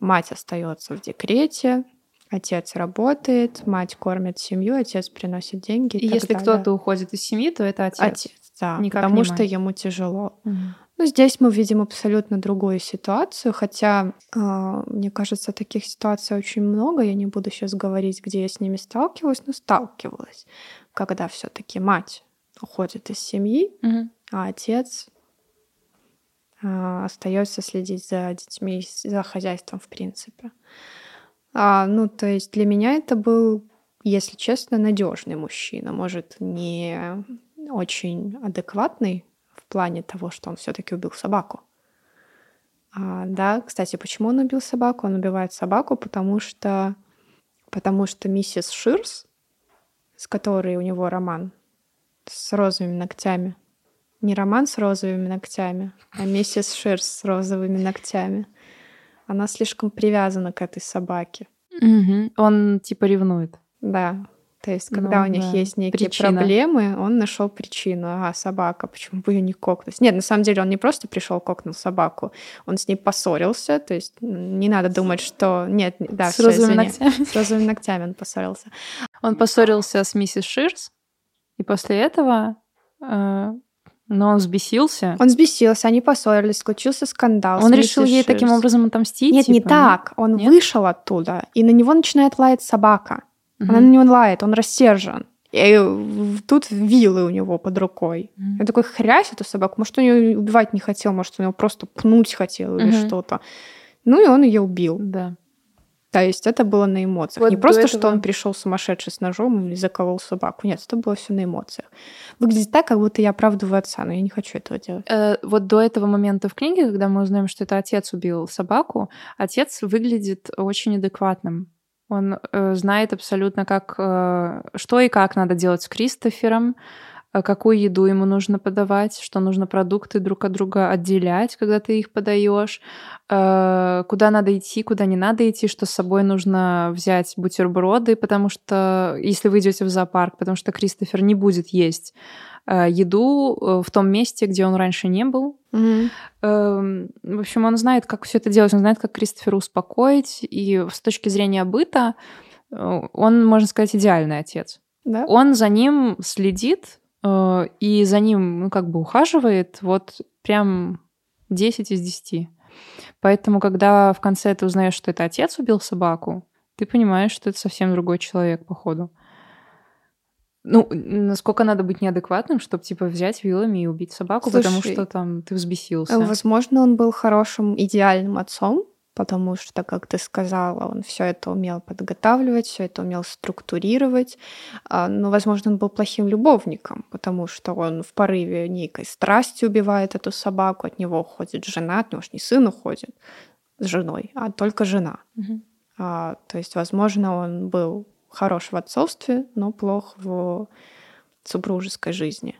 мать остается в декрете, отец работает, мать кормит семью, отец приносит деньги. И,
И если кто-то уходит из семьи, то это отец.
Отец, да,
Никак
потому
не
что ему тяжело.
Мгм.
Ну, здесь мы видим абсолютно другую ситуацию, хотя, а, мне кажется, таких ситуаций очень много. Я не буду сейчас говорить, где я с ними сталкивалась, но сталкивалась, когда все-таки мать уходит из семьи,
Мгм.
а отец остается следить за детьми, за хозяйством, в принципе. А, ну, то есть для меня это был, если честно, надежный мужчина. Может, не очень адекватный плане того, что он все-таки убил собаку. А, да, кстати, почему он убил собаку? Он убивает собаку, потому что, потому что миссис Ширс, с которой у него роман, с розовыми ногтями, не роман с розовыми ногтями, а миссис Ширс с розовыми ногтями, она слишком привязана к этой собаке.
Мгм. Он типа ревнует.
Да. То есть, когда
Ну
у них
да,
есть некие
причина.
проблемы, он нашел причину. А, собака, почему бы ее не кокнуть? Нет, на самом деле он не просто пришел кокнул собаку, он с ней поссорился. То есть не надо думать, что нет, не- да,
с
всё,
розовыми
извини.
ногтями.
С розовыми ногтями он поссорился.
Он поссорился с миссис Ширс, и после этого э, Но он взбесился.
Он взбесился, они поссорились, случился скандал.
Он решил ей таким образом отомстить?
Нет,
типа,
не так. Он
Нет?
вышел оттуда, и на него начинает лаять собака.
Мгм.
Она на него лает, он рассержен. И тут вилы у него под рукой.
Мгм.
Я такой хрясь эту собаку. Может, он ее убивать не хотел, может, он ее просто пнуть хотел или
Мгм.
что-то. Ну и он ее убил.
Да.
То есть это было на эмоциях.
Вот
не просто,
этого-
что он пришел сумасшедший с ножом и заколол собаку. Нет, это было все на эмоциях. Выглядит так, как будто я оправдываю отца, но я не хочу этого делать.
Э, вот до этого момента в книге, когда мы узнаем, что это отец убил собаку, отец выглядит очень адекватным. Он э, знает абсолютно, как, э, что и как надо делать с Кристофером, э, какую еду ему нужно подавать, что нужно продукты друг от друга отделять, когда ты их подаешь, э, куда надо идти, куда не надо идти, что с собой нужно взять бутерброды, потому что если вы идете в зоопарк, потому что Кристофер не будет есть еду э, в том месте, где он раньше не был. Эм, В общем, он знает, как все это делать, он знает, как Кристофера успокоить. И с точки зрения быта э, он, можно сказать, идеальный отец.
Да?
Он за ним следит э, и за ним, ну, как бы ухаживает вот прям 10 из 10. Поэтому, когда в конце ты узнаешь, что это отец убил собаку, ты понимаешь, что это совсем другой человек, походу. Ну, насколько надо быть неадекватным, чтобы, типа, взять вилами и убить собаку, потому
Слушай,
что там ты взбесился.
Возможно, он был хорошим, идеальным отцом, потому что, как ты сказала, он все это умел подготавливать, все это умел структурировать. А, Но, возможно, он был плохим любовником, потому что он в порыве некой страсти убивает эту собаку, от него уходит жена, от него ж не сын уходит с женой, а только жена.
Мгм.
А, то есть, возможно, он был хорош в отцовстве, но плох в супружеской жизни.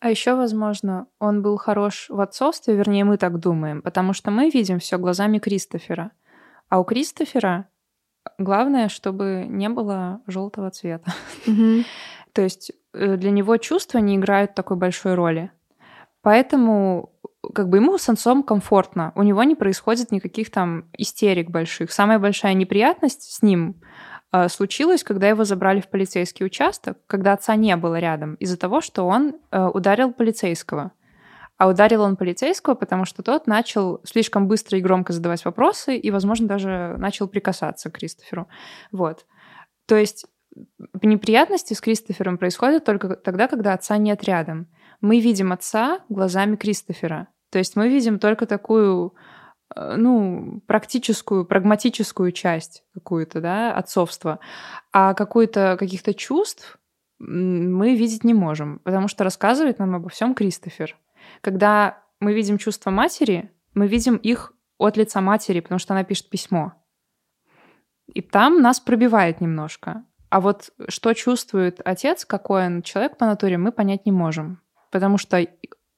А еще, возможно, он был хорош в отцовстве, вернее, мы так думаем, потому что мы видим все глазами Кристофера. А у Кристофера главное, чтобы не было желтого цвета. То есть э, для него чувства не играют такой большой роли. Поэтому как бы ему с отцом комфортно. У него не происходит никаких там истерик больших. Самая большая неприятность с ним э, случилась, когда его забрали в полицейский участок, когда отца не было рядом, из-за того, что он э, ударил полицейского. А ударил он полицейского, потому что тот начал слишком быстро и громко задавать вопросы и, возможно, даже начал прикасаться к Кристоферу. Вот. То есть неприятности с Кристофером происходят только тогда, когда отца нет рядом. Мы видим отца глазами Кристофера. То есть мы видим только такую, ну, практическую, прагматическую часть какую-то, да, отцовства. А какую-то, каких-то чувств мы видеть не можем, потому что рассказывает нам обо всем Кристофер. Когда мы видим чувства матери, мы видим их от лица матери, потому что она пишет письмо. И там нас пробивает немножко. А вот что чувствует отец, какой он человек по натуре, мы понять не можем. Потому что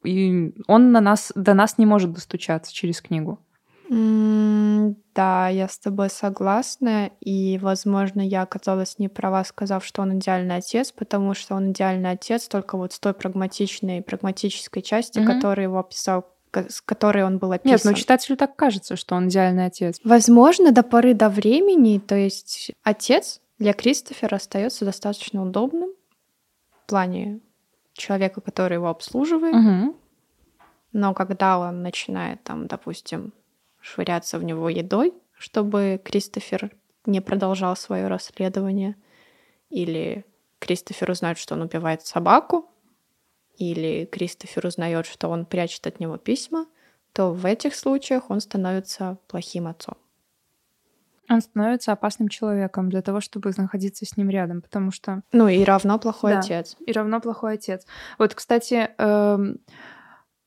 он на нас, до нас не может достучаться через книгу.
Да, я с тобой согласна, и, возможно, я оказалась не права, сказав, что он идеальный отец, потому что он идеальный отец только вот с той прагматичной, прагматической части,
Мгм.
которую его описал, с которой он был описан.
Нет, ну читателю так кажется, что он идеальный отец.
Возможно, до поры до времени, то есть отец для Кристофера остается достаточно удобным в плане человека, который его обслуживает,
Мгм.
но когда он начинает там, допустим, швыряться в него едой, чтобы Кристофер не продолжал свое расследование, или Кристофер узнает, что он убивает собаку, или Кристофер узнает, что он прячет от него письма, то в этих случаях он становится плохим отцом.
Он становится опасным человеком для того, чтобы находиться с ним рядом, потому что
Ну и равно плохой
Да.
отец.
и равно плохой отец. Вот, кстати, эм,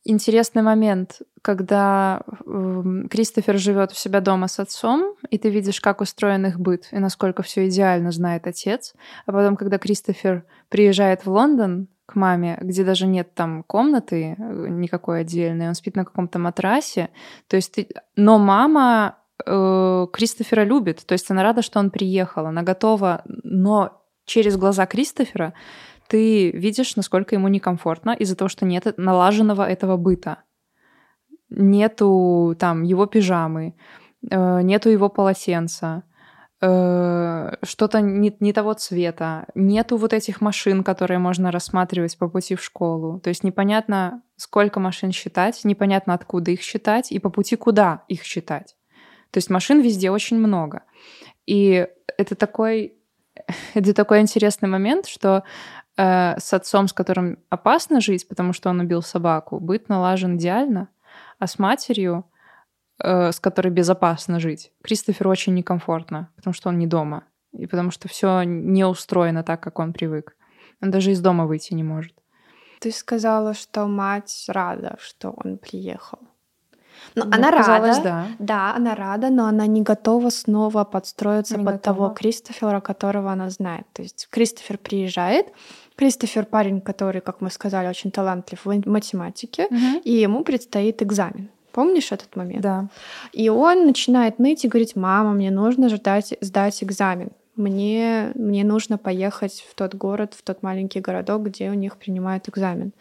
интересный момент, когда эм, Кристофер живет у себя дома с отцом, и ты видишь, как устроен их быт и насколько все идеально знает отец. А потом, когда Кристофер приезжает в Лондон к маме, где даже нет там комнаты э, никакой отдельной, он спит на каком-то матрасе, то есть ты... но мама э, Кристофера любит, то есть она рада, что он приехал, она готова, но через глаза Кристофера ты видишь, насколько ему некомфортно из-за того, что нет налаженного этого быта. Нету там его пижамы, э, нету его полотенца, э, что-то не, не того цвета, нету вот этих машин, которые можно рассматривать по пути в школу. То есть непонятно, сколько машин считать, непонятно, откуда их считать и по пути куда их считать. То есть машин везде очень много. И это такой, это такой интересный момент, что э, с отцом, с которым опасно жить, потому что он убил собаку, быт налажен идеально, а с матерью Э, с которой безопасно жить. Кристоферу очень некомфортно, потому что он не дома. И потому что все не устроено так, как он привык. Он даже из дома выйти не может.
Ты сказала, что мать рада, что он приехал. Но ну, она рада, да. да, она рада, но она не готова снова подстроиться не под готова. того Кристофера, которого она знает. То есть Кристофер приезжает, Кристофер парень, который, как мы сказали, очень талантлив в математике, угу. и ему предстоит экзамен. Помнишь этот момент?
Да.
И он начинает ныть и говорить, мама, мне нужно ждать, сдать экзамен. Мне, мне нужно поехать в тот город, в тот маленький городок, где у них принимают экзамен.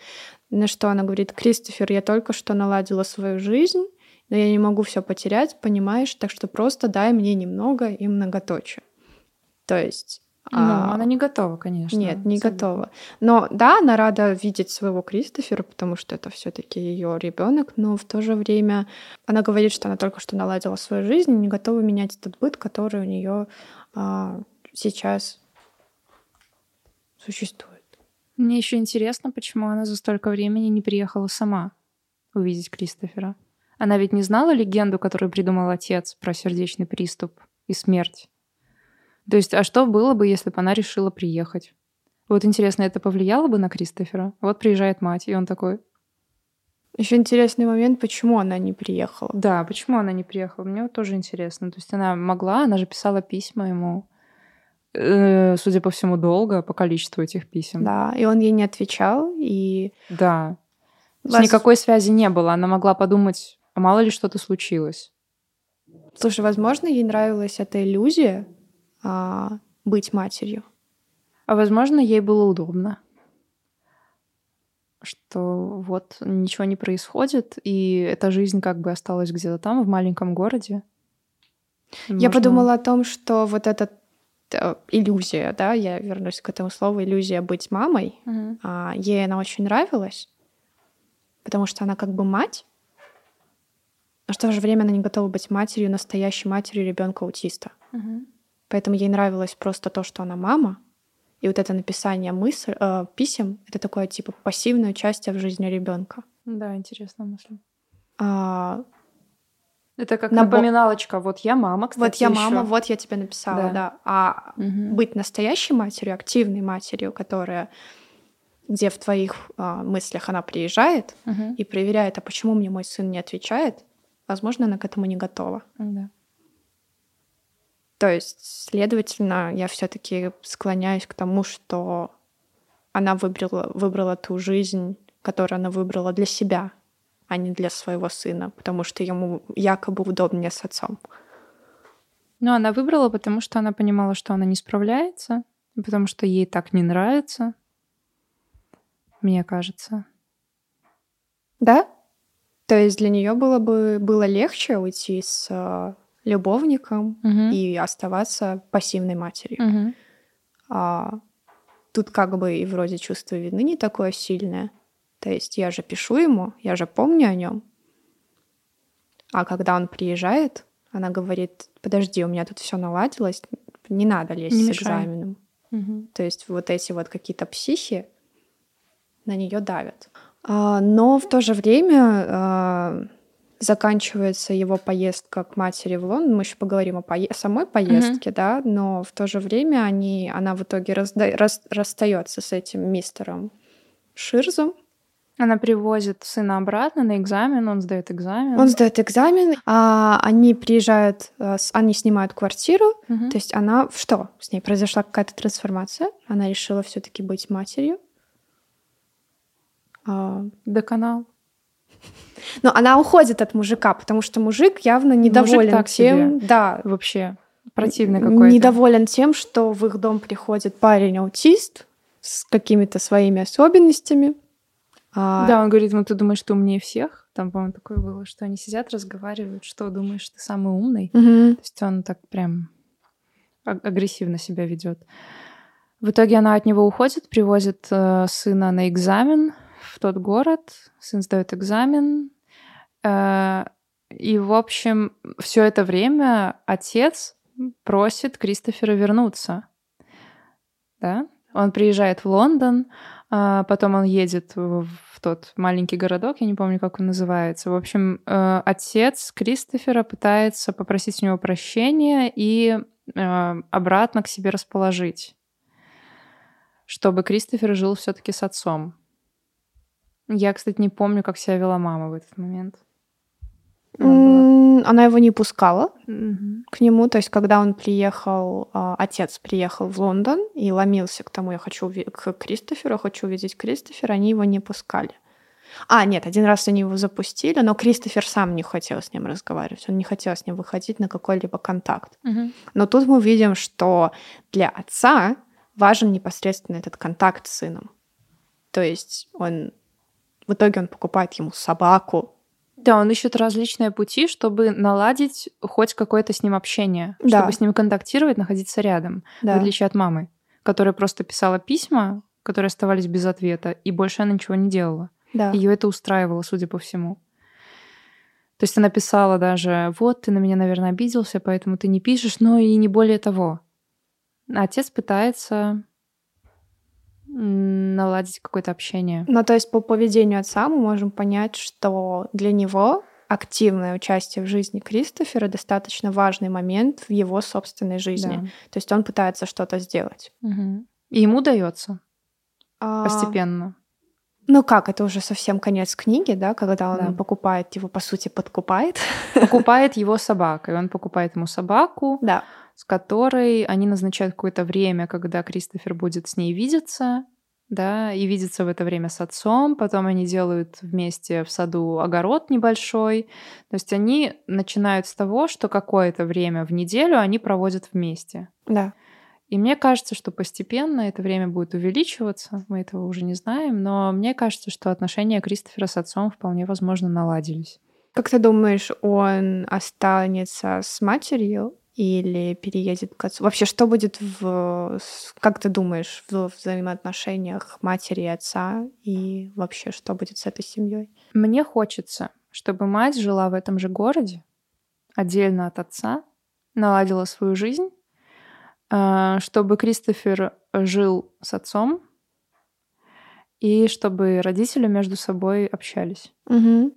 На что она говорит, Кристофер, я только что наладила свою жизнь, но я не могу все потерять, понимаешь, так что просто дай мне немного и многоточие. То есть
ну, а, она не готова, конечно.
Нет, не готова. Но да, она рада видеть своего Кристофера, потому что это все-таки ее ребенок, но в то же время она говорит, что она только что наладила свою жизнь и не готова менять этот быт, который у нее а, сейчас существует.
Мне еще интересно, почему она за столько времени не приехала сама увидеть Кристофера. Она ведь не знала легенду, которую придумал отец про сердечный приступ и смерть. То есть, а что было бы, если бы она решила приехать? Вот интересно, это повлияло бы на Кристофера? Вот приезжает мать, и он такой...
Еще интересный момент, почему она не приехала.
Да, почему она не приехала? Мне вот тоже интересно. То есть она могла, она же писала письма ему, э, судя по всему, долго по количеству этих писем.
Да, и он ей не отвечал, и...
Да. Вас... Никакой связи не было. Она могла подумать, а мало ли что-то случилось.
Слушай, возможно, ей нравилась эта иллюзия, а, быть матерью.
А возможно, ей было удобно, что вот ничего не происходит, и эта жизнь как бы осталась где-то там, в маленьком городе.
Можно... Я подумала о том, что вот эта э, иллюзия, да, я вернусь к этому слову, иллюзия быть мамой, угу. а, ей она очень нравилась, потому что она как бы мать, но в то же время она не готова быть матерью, настоящей матерью ребенка аутиста. Угу. Поэтому ей нравилось просто то, что она мама. И вот это написание мысль, э, писем — это такое типа пассивное участие в жизни ребенка.
Да, интересная мысль. А, это как Набо... напоминалочка. Вот я мама, кстати.
Вот я ещё. мама, вот я тебе написала, да. да. А угу. быть настоящей матерью, активной матерью, которая где в твоих а, мыслях она приезжает угу. и проверяет, а почему мне мой сын не отвечает, возможно, она к этому не готова.
Да.
То есть, следовательно, я все-таки склоняюсь к тому, что она выбрала, выбрала ту жизнь, которую она выбрала для себя, а не для своего сына, потому что ему якобы удобнее с отцом.
Ну, она выбрала, потому что она понимала, что она не справляется, потому что ей так не нравится, мне кажется.
Да? То есть для нее было бы было легче уйти с э, любовником угу. и оставаться пассивной матерью.
Угу.
А, тут как бы и вроде чувство вины не такое сильное. То есть я же пишу ему, я же помню о нем. А когда он приезжает, она говорит: подожди, у меня тут все наладилось, не надо лезть не с мешай. экзаменом.
Угу.
То есть вот эти вот какие-то психи на нее давят. А, но в то же время а, заканчивается его поездка к матери в Лондон. Мы еще поговорим о пое- самой поездке, mm-hmm. да, но в то же время они, она в итоге разда- рас- расстается с этим мистером Ширзом.
Она привозит сына обратно на экзамен, он сдает экзамен.
Он сдает экзамен, а они приезжают, э, они снимают квартиру, угу. то есть она что? С ней произошла какая-то трансформация, она решила все-таки быть матерью.
А... Доконал.
Но она уходит от мужика, потому что мужик явно недоволен мужик тем,
себе. да, вообще противный какой-то.
Недоволен тем, что в их дом приходит парень аутист с какими-то своими особенностями.
А... Да, он говорит, ну ты думаешь, ты умнее всех? Там, по-моему, такое было, что они сидят, разговаривают, что думаешь, ты самый умный.
Угу.
То есть он так прям агрессивно себя ведет. В итоге она от него уходит, привозит э, сына на экзамен в тот город. Сын сдает экзамен. Э, и, в общем, все это время отец просит Кристофера вернуться. Да? Он приезжает в Лондон, а потом он едет в тот маленький городок, я не помню, как он называется. В общем, э, отец Кристофера пытается попросить у него прощения и э, обратно к себе расположить, чтобы Кристофер жил все-таки с отцом. Я, кстати, не помню, как себя вела мама в этот момент.
Она его не пускала угу. к нему. То есть, когда он приехал, а, отец приехал в Лондон и ломился к тому, я хочу к Кристоферу, хочу увидеть Кристофера, они его не пускали. А, нет, один раз они его запустили, но Кристофер сам не хотел с ним разговаривать, он не хотел с ним выходить на какой-либо контакт. Угу. Но тут мы видим, что для отца важен непосредственно этот контакт с сыном. То есть он в итоге он покупает ему собаку,
да, он ищет различные пути, чтобы наладить хоть какое-то с ним общение, да. чтобы с ним контактировать, находиться рядом, да. в отличие от мамы, которая просто писала письма, которые оставались без ответа, и больше она ничего не делала. Да. Ее это устраивало, судя по всему. То есть она писала даже, вот, ты на меня, наверное, обиделся, поэтому ты не пишешь, но и не более того. Отец пытается наладить какое-то общение.
Ну, то есть по поведению отца мы можем понять, что для него активное участие в жизни Кристофера достаточно важный момент в его собственной жизни. Да. То есть он пытается что-то сделать.
Угу. И ему дается а... постепенно.
Ну как, это уже совсем конец книги, да, когда он да. покупает его, по сути, подкупает.
Покупает его собакой. Он покупает ему собаку. Да с которой они назначают какое-то время, когда Кристофер будет с ней видеться, да, и видеться в это время с отцом, потом они делают вместе в саду огород небольшой. То есть они начинают с того, что какое-то время в неделю они проводят вместе.
Да.
И мне кажется, что постепенно это время будет увеличиваться. Мы этого уже не знаем, но мне кажется, что отношения Кристофера с отцом вполне возможно наладились.
Как ты думаешь, он останется с матерью или переедет к отцу? Вообще, что будет в, как ты думаешь, в взаимоотношениях матери и отца, и вообще, что будет с этой семьей?
Мне хочется, чтобы мать жила в этом же городе, отдельно от отца, наладила свою жизнь, а, чтобы Кристофер жил с отцом, и чтобы родители между собой общались.
Угу.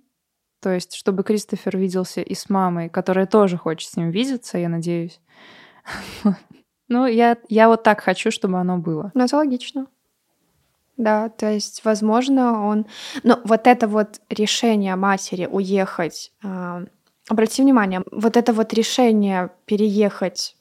То есть, чтобы Кристофер виделся и с мамой, которая тоже хочет с ним видеться, я надеюсь. Ну, я, я вот так хочу, чтобы оно было.
Ну, это логично. Да, то есть, возможно, он... Но вот это вот решение матери уехать... Э, обрати внимание, вот это вот решение переехать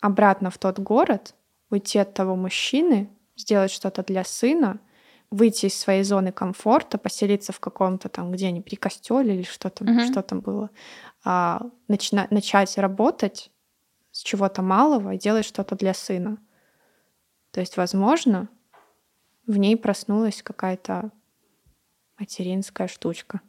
обратно в тот город, уйти от того мужчины, сделать что-то для сына — выйти из своей зоны комфорта, поселиться в каком-то там, где они при костеле или что там, uh-huh. что там было, а, начина- начать работать с чего-то малого и делать что-то для сына. То есть, возможно, в ней проснулась какая-то материнская штучка.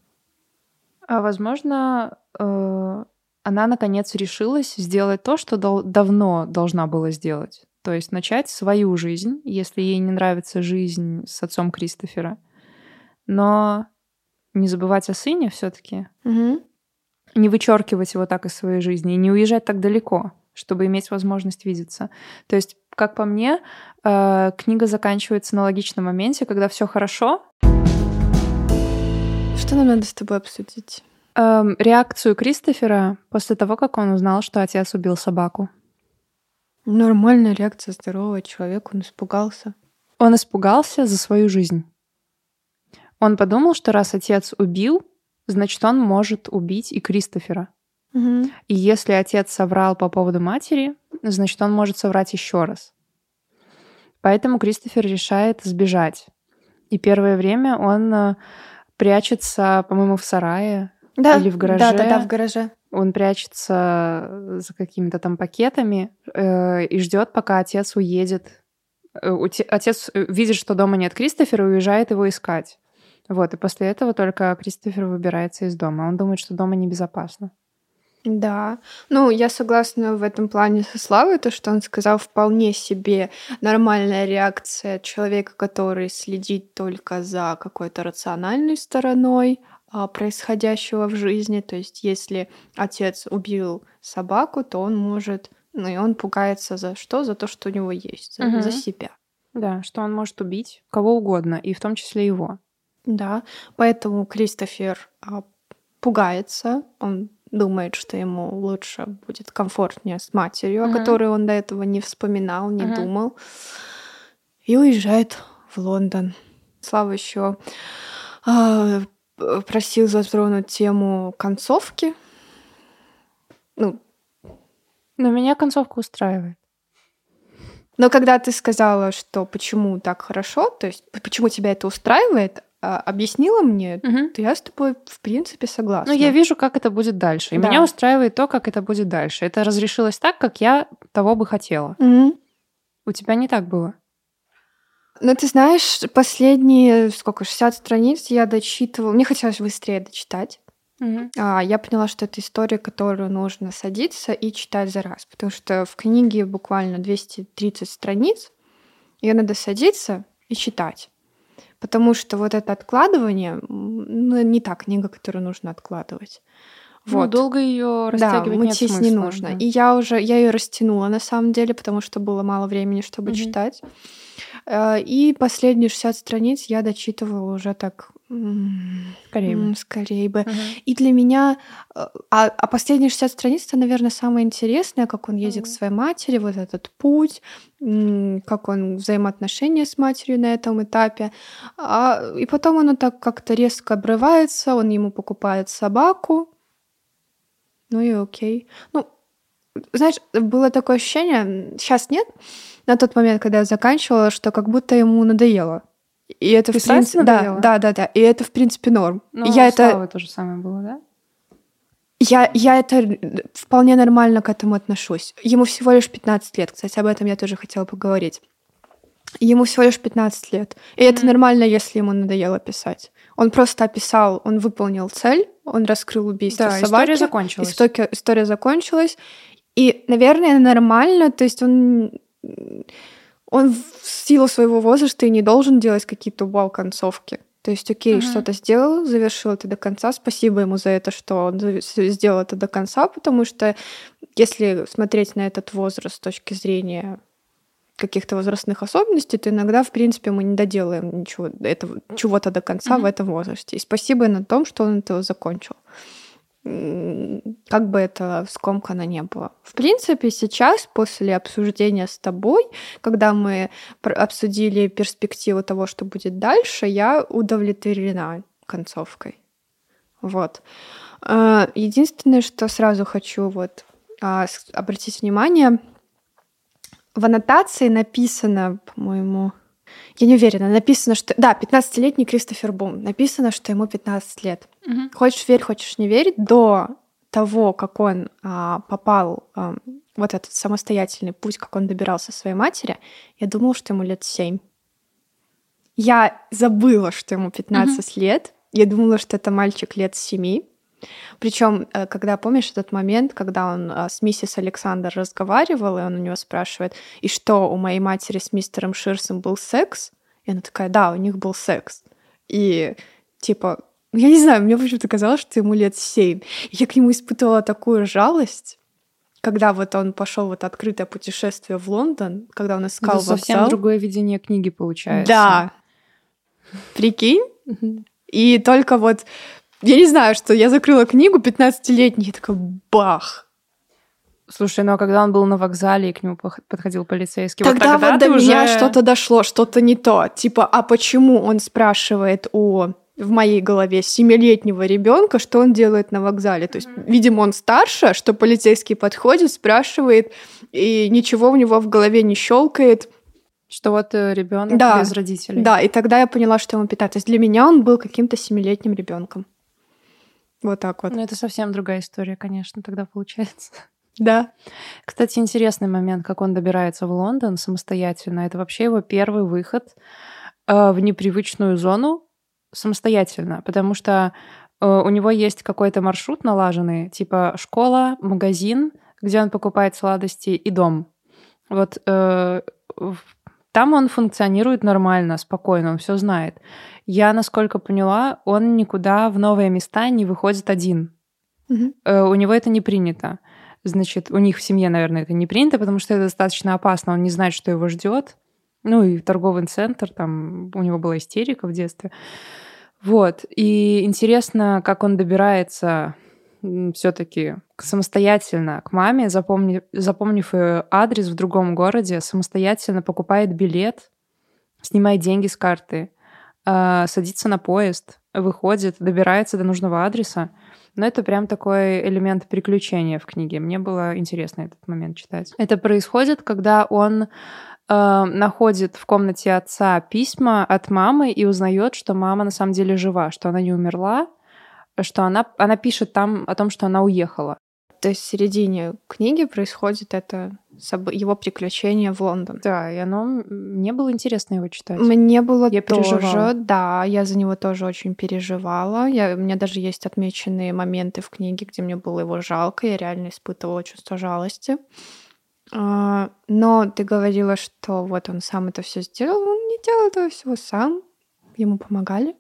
А возможно, э, она наконец решилась сделать то, что дал- давно должна была сделать. То есть начать свою жизнь, если ей не нравится жизнь с отцом Кристофера. Но не забывать о сыне все-таки.
Угу.
Не вычеркивать его так из своей жизни и не уезжать так далеко, чтобы иметь возможность видеться. То есть, как по мне, э, книга заканчивается на логичном моменте, когда все хорошо.
Что нам надо с тобой обсудить?
Эм, реакцию Кристофера после того, как он узнал, что отец убил собаку.
Нормальная реакция здорового человека, он испугался.
Он испугался за свою жизнь. Он подумал, что раз отец убил, значит, он может убить и Кристофера.
Угу.
И если отец соврал по поводу матери, значит, он может соврать еще раз. Поэтому Кристофер решает сбежать. И первое время он э, прячется, по-моему, в сарае
да,
или в гараже.
Да, да, да, в гараже.
Он прячется за какими-то там пакетами э, и ждет, пока отец уедет. Э, отец э, видит, что дома нет Кристофера, и уезжает его искать. Вот, и после этого только Кристофер выбирается из дома. Он думает, что дома небезопасно.
Да, ну я согласна в этом плане со Славой, то, что он сказал, вполне себе нормальная реакция человека, который следит только за какой-то рациональной стороной происходящего в жизни. То есть если отец убил собаку, то он может, ну и он пугается за что? За то, что у него есть, за,
Мгм.
за себя.
Да, что он может убить кого угодно, и в том числе его.
Да, поэтому Кристофер а, пугается, он думает, что ему лучше будет комфортнее с матерью,
Мгм.
о которой он до этого не вспоминал, не
Мгм.
думал, и уезжает в Лондон. Слава еще просил затронуть тему концовки. Ну,
Но меня концовка устраивает.
но когда ты сказала, что почему так хорошо, то есть почему тебя это устраивает, а, объяснила мне,
Мгм.
то я с тобой в принципе согласна.
Ну, я вижу, как это будет дальше. И
Да.
меня устраивает то, как это будет дальше. Это разрешилось так, как я того бы хотела.
Мгм.
У тебя не так было.
Ну, ты знаешь, последние, сколько, 60 страниц я дочитывала. Мне хотелось быстрее дочитать. А, я поняла, что это история, которую нужно садиться и читать за раз. Потому что в книге буквально 230 страниц. Ее надо садиться и читать. Потому что вот это откладывание, ну, не та книга, которую нужно откладывать.
Вот.
Вот.
долго ее
Да,
растягивать нет
мутить
смысла.
не нужно.
да.
И я уже, я ее растянула на самом деле, потому что было мало времени, чтобы
Мгм.
читать. Э, И последние 60 страниц я дочитывала уже так
Скорее бы.
скорее бы.
Мгм.
И для меня, э, а, а последние 60 страниц, это, наверное, самое интересное, как он ездит к
Мгм.
своей матери, вот этот путь, как он взаимоотношения с матерью на этом этапе. А, и потом оно так как-то резко обрывается, он ему покупает собаку, ну и окей. Ну, знаешь, было такое ощущение, сейчас нет, на тот момент, когда я заканчивала, что как будто ему надоело. И это в
Писать
принципе, да,
надоело?
да, да, да. И это в принципе норм.
Ну,
я это,
то же самое было, да?
я, я это вполне нормально к этому отношусь. Ему всего лишь 15 лет. Кстати, об этом я тоже хотела поговорить. Ему всего лишь 15 лет. И это
Мгм.
нормально, если ему надоело писать. Он просто описал, он выполнил цель, он раскрыл убийство
Да,
собаки.
история закончилась.
История, история закончилась. И, наверное, нормально, то есть он, он в силу своего возраста и не должен делать какие-то вау-концовки. То есть, окей,
Мгм.
что-то сделал, завершил это до конца. Спасибо ему за это, что он сделал это до конца, потому что если смотреть на этот возраст с точки зрения каких-то возрастных особенностей, то иногда, в принципе, мы не доделаем ничего этого, чего-то до конца
Мгм.
в этом возрасте. И спасибо на том, что он этого закончил. М, Как бы это скомкано не было. В принципе, сейчас, после обсуждения с тобой, когда мы обсудили перспективу того, что будет дальше, я удовлетворена концовкой. Вот. А, Единственное, что сразу хочу вот а, обратить внимание, в аннотации написано, по-моему, я не уверена, написано, что... Да, 15-летний Кристофер Бум. Написано, что ему 15 лет.
Мгм.
Хочешь верь, хочешь не верь, до того, как он а, попал а, вот этот самостоятельный путь, как он добирался своей матери, я думала, что ему лет 7. Я забыла, что ему 15 лет. Я думала, что это мальчик лет 7. Причем, когда помнишь этот момент, когда он а, с миссис Александр разговаривал, и он у него спрашивает, и что у моей матери с мистером Ширсом был секс? И она такая, да, у них был секс. И типа, я не знаю, мне почему-то казалось, что ему лет семь. Я к нему испытывала такую жалость, когда вот он пошел вот открытое путешествие в Лондон, когда он искал
Это совсем
вокзал.
другое видение книги получается.
Да. Прикинь? И только вот, я не знаю, что я закрыла книгу 15-летний, и такая бах.
Слушай, ну а когда он был на вокзале и к нему подходил полицейский,
Тогда,
вот тогда
вот до меня
уже-
что-то дошло, что-то не то. Типа, а почему он спрашивает у в моей голове семилетнего ребенка, что он делает на вокзале. То есть, видимо, он старше, что полицейский подходит, спрашивает, и ничего у него в голове не щелкает.
Что вот ребенок
Да.
без родителей.
Да, и тогда я поняла, что ему 15. То есть для меня он был каким-то семилетним ребенком. Вот так вот.
Ну, это совсем другая история, конечно, тогда получается.
Да.
Кстати, интересный момент, как он добирается в Лондон самостоятельно. Это вообще его первый выход э, в непривычную зону самостоятельно, потому что Э, у него есть какой-то маршрут налаженный, типа школа, магазин, где он покупает сладости, и дом. Вот э, там он функционирует нормально, спокойно, он все знает. Я, насколько поняла, он никуда в новые места не выходит один. Э, у него это не принято. Значит, у них в семье, наверное, это не принято, потому что это достаточно опасно. Он не знает, что его ждет. Ну и торговый центр, там у него была истерика в детстве. Вот. И интересно, как он добирается все-таки самостоятельно к маме, запомнив, запомнив ее адрес в другом городе, самостоятельно покупает билет, снимает деньги с карты, э, садится на поезд, выходит, добирается до нужного адреса. Но это прям такой элемент приключения в книге. Мне было интересно этот момент читать. Это происходит, когда он э, находит в комнате отца письма от мамы и узнает, что мама на самом деле жива, что она не умерла, что она, она пишет там о том, что она уехала.
То есть в середине книги происходит это его приключение в Лондон.
Да, и оно мне было интересно его читать.
Мне было
Я
тоже,
переживала.
да, я за него тоже очень переживала. Я, у меня даже есть отмеченные моменты в книге, где мне было его жалко, я реально испытывала чувство жалости. А, Но ты говорила, что вот он сам это все сделал, он не делал этого всего сам, ему помогали.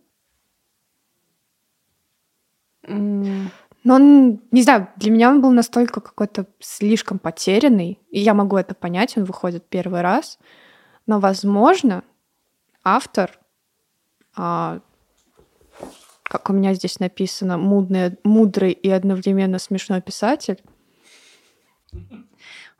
М,
Но он, не знаю, для меня он был настолько какой-то слишком потерянный, и я могу это понять, он выходит первый раз, но, возможно, автор, а, как у меня здесь написано, мудный, мудрый и одновременно смешной писатель,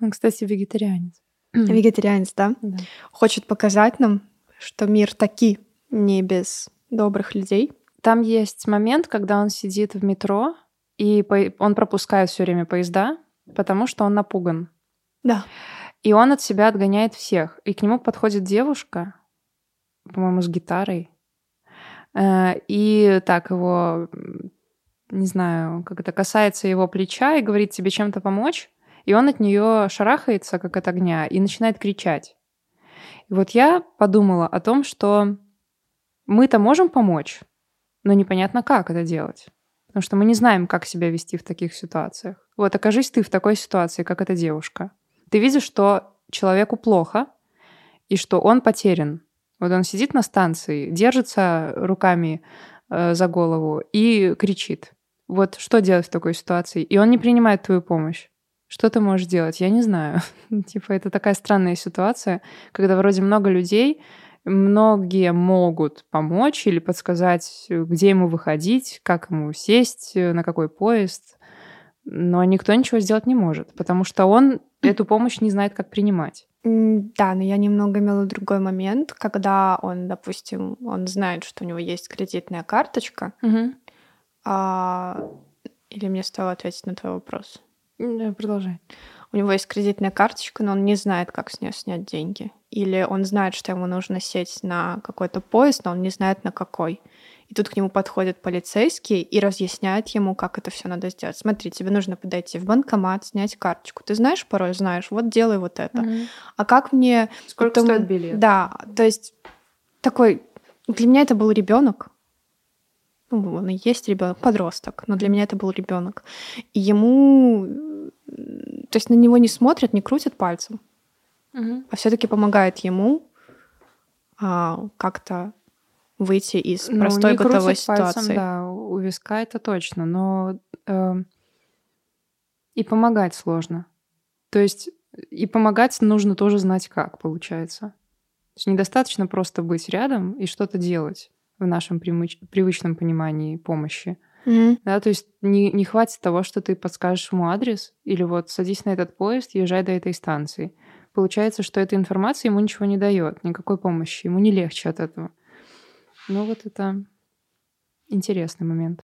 Он, кстати, вегетарианец.
вегетарианец, да,
Да.
хочет показать нам, что мир таки не без добрых людей.
Там есть момент, когда он сидит в метро, и он пропускает все время поезда, потому что он напуган.
Да.
И он от себя отгоняет всех. И к нему подходит девушка, по-моему, с гитарой. Э, И так его, не знаю, как это касается его плеча и говорит тебе чем-то помочь. И он от нее шарахается, как от огня, и начинает кричать. И вот я подумала о том, что мы-то можем помочь, но непонятно, как это делать. Потому что мы не знаем, как себя вести в таких ситуациях. Вот окажись ты в такой ситуации, как эта девушка. Ты видишь, что человеку плохо, и что он потерян. Вот он сидит на станции, держится руками э, за голову и кричит. Вот что делать в такой ситуации? И он не принимает твою помощь. Что ты можешь делать? Я не знаю. типа, это такая странная ситуация, когда вроде много людей, многие могут помочь или подсказать, где ему выходить, как ему сесть, э, на какой поезд, но никто ничего сделать не может, потому что он эту помощь не знает, как принимать.
Да, но я немного имела другой момент, когда он, допустим, он знает, что у него есть кредитная карточка, а, или мне стоило ответить на твой вопрос?
Да, Продолжай.
У него есть кредитная карточка, но он не знает, как с нее снять деньги. Или он знает, что ему нужно сесть на какой-то поезд, но он не знает, на какой. И тут к нему подходит полицейский и разъясняет ему, как это все надо сделать. Смотри, тебе нужно подойти в банкомат, снять карточку. Ты знаешь пароль? Знаешь. Вот делай вот это. А как мне...
Сколько
потом-
стоит билет?
Да, то есть такой... Для меня это был ребенок. Ну, он и есть ребенок, подросток, но для меня это был ребенок. И ему... То есть на него не смотрят, не крутят пальцем,
Мгм.
а все-таки помогает ему а, как-то выйти из
Ну,
простой
не
готовой
крутят пальцем,
ситуации.
да, у виска это точно, но эм, и помогать сложно. То есть и помогать нужно тоже знать как, получается. То есть недостаточно просто быть рядом и что-то делать в нашем примыч- привычном понимании помощи.
Мгм.
Да, то есть не, не хватит того, что ты подскажешь ему адрес, или вот садись на этот поезд, езжай до этой станции. Получается, что эта информация ему ничего не дает, никакой помощи, ему не легче от этого. Ну вот это интересный момент.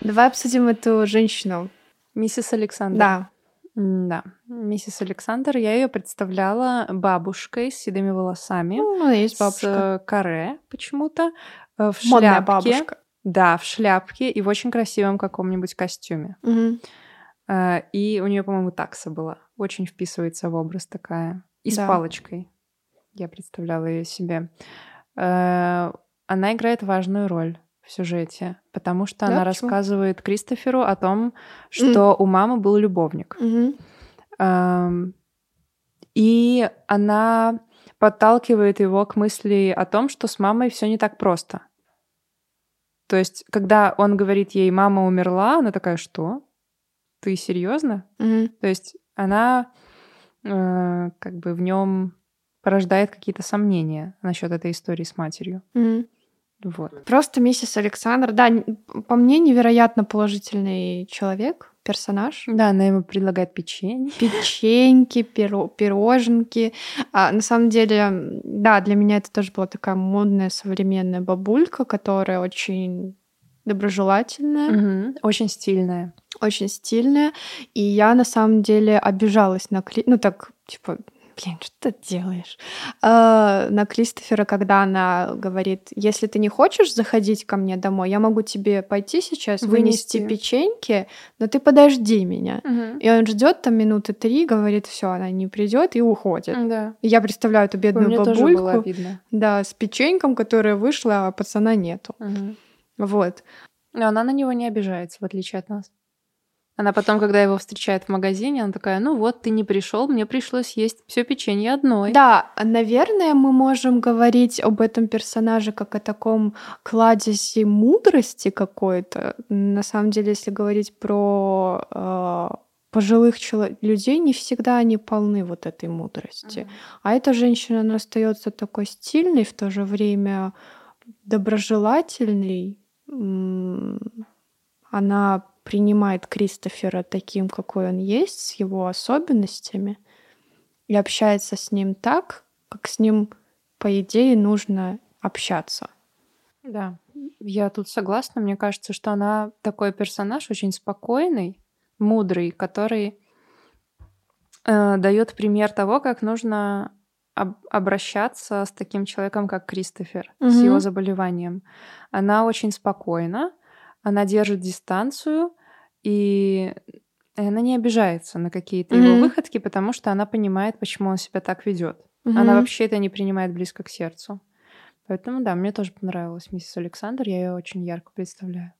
Давай обсудим эту женщину.
Миссис Александр.
Да.
Да, миссис Александр, я ее представляла бабушкой с седыми волосами.
Ну, есть
С
бабушка.
э, каре почему-то. э, В
Модная
шляпке.
бабушка.
Да, в шляпке и в очень красивом каком-нибудь костюме. Э, И у нее, по-моему, такса была. Очень вписывается в образ такая. И с
Да.
палочкой. Я представляла ее себе. Э, Она играет важную роль. В сюжете, потому что
Да,
она
почему?
рассказывает Кристоферу о том, что у мамы был любовник. Ам, И она подталкивает его к мысли о том, что с мамой все не так просто. То есть, когда он говорит ей, мама умерла, она такая, что? Ты серьезно?
Мгм.
То есть она э, как бы в нем порождает какие-то сомнения насчет этой истории с матерью.
Мгм.
Вот.
Просто миссис Александр, да, по мне невероятно положительный человек, персонаж.
Да, она ему предлагает печенье.
Печеньки, пиро- пироженки. А, на самом деле, да, для меня это тоже была такая модная современная бабулька, которая очень доброжелательная,
Мгм. Очень стильная.
очень стильная. И я на самом деле обижалась на Кли... Ну так, типа, блин, что ты делаешь? А, на Кристофера, когда она говорит, если ты не хочешь заходить ко мне домой, я могу тебе пойти сейчас вынести,
Вынести.
печеньки, но ты подожди меня. И он ждет там минуты три, говорит, все, она не придет и уходит.
Да.
И Я представляю эту бедную
Мне тоже
бабульку,
было видно.
да, с печеньком, которая вышла, а пацана нету. Вот.
Но она на него не обижается, в отличие от нас. Она потом, когда его встречает в магазине, она такая, ну вот, ты не пришел, мне пришлось есть все печенье одной.
Да, наверное, мы можем говорить об этом персонаже как о таком кладезе мудрости какой-то. На самом деле, если говорить про э, пожилых чело- людей, не всегда они полны вот этой мудрости. А эта женщина, она остается такой стильной, в то же время доброжелательной. Она принимает Кристофера таким, какой он есть, с его особенностями, и общается с ним так, как с ним, по идее, нужно общаться.
Да, я тут согласна. Мне кажется, что она такой персонаж очень спокойный, мудрый, который э, дает пример того, как нужно об- обращаться с таким человеком, как Кристофер, с
Мгм.
его заболеванием. Она очень спокойна, она держит дистанцию, и она не обижается на какие-то его
Мгм.
выходки, потому что она понимает, почему он себя так ведет. Она
Мгм.
вообще это не принимает близко к сердцу. Поэтому, да, мне тоже понравилась миссис Александр, я ее очень ярко представляю.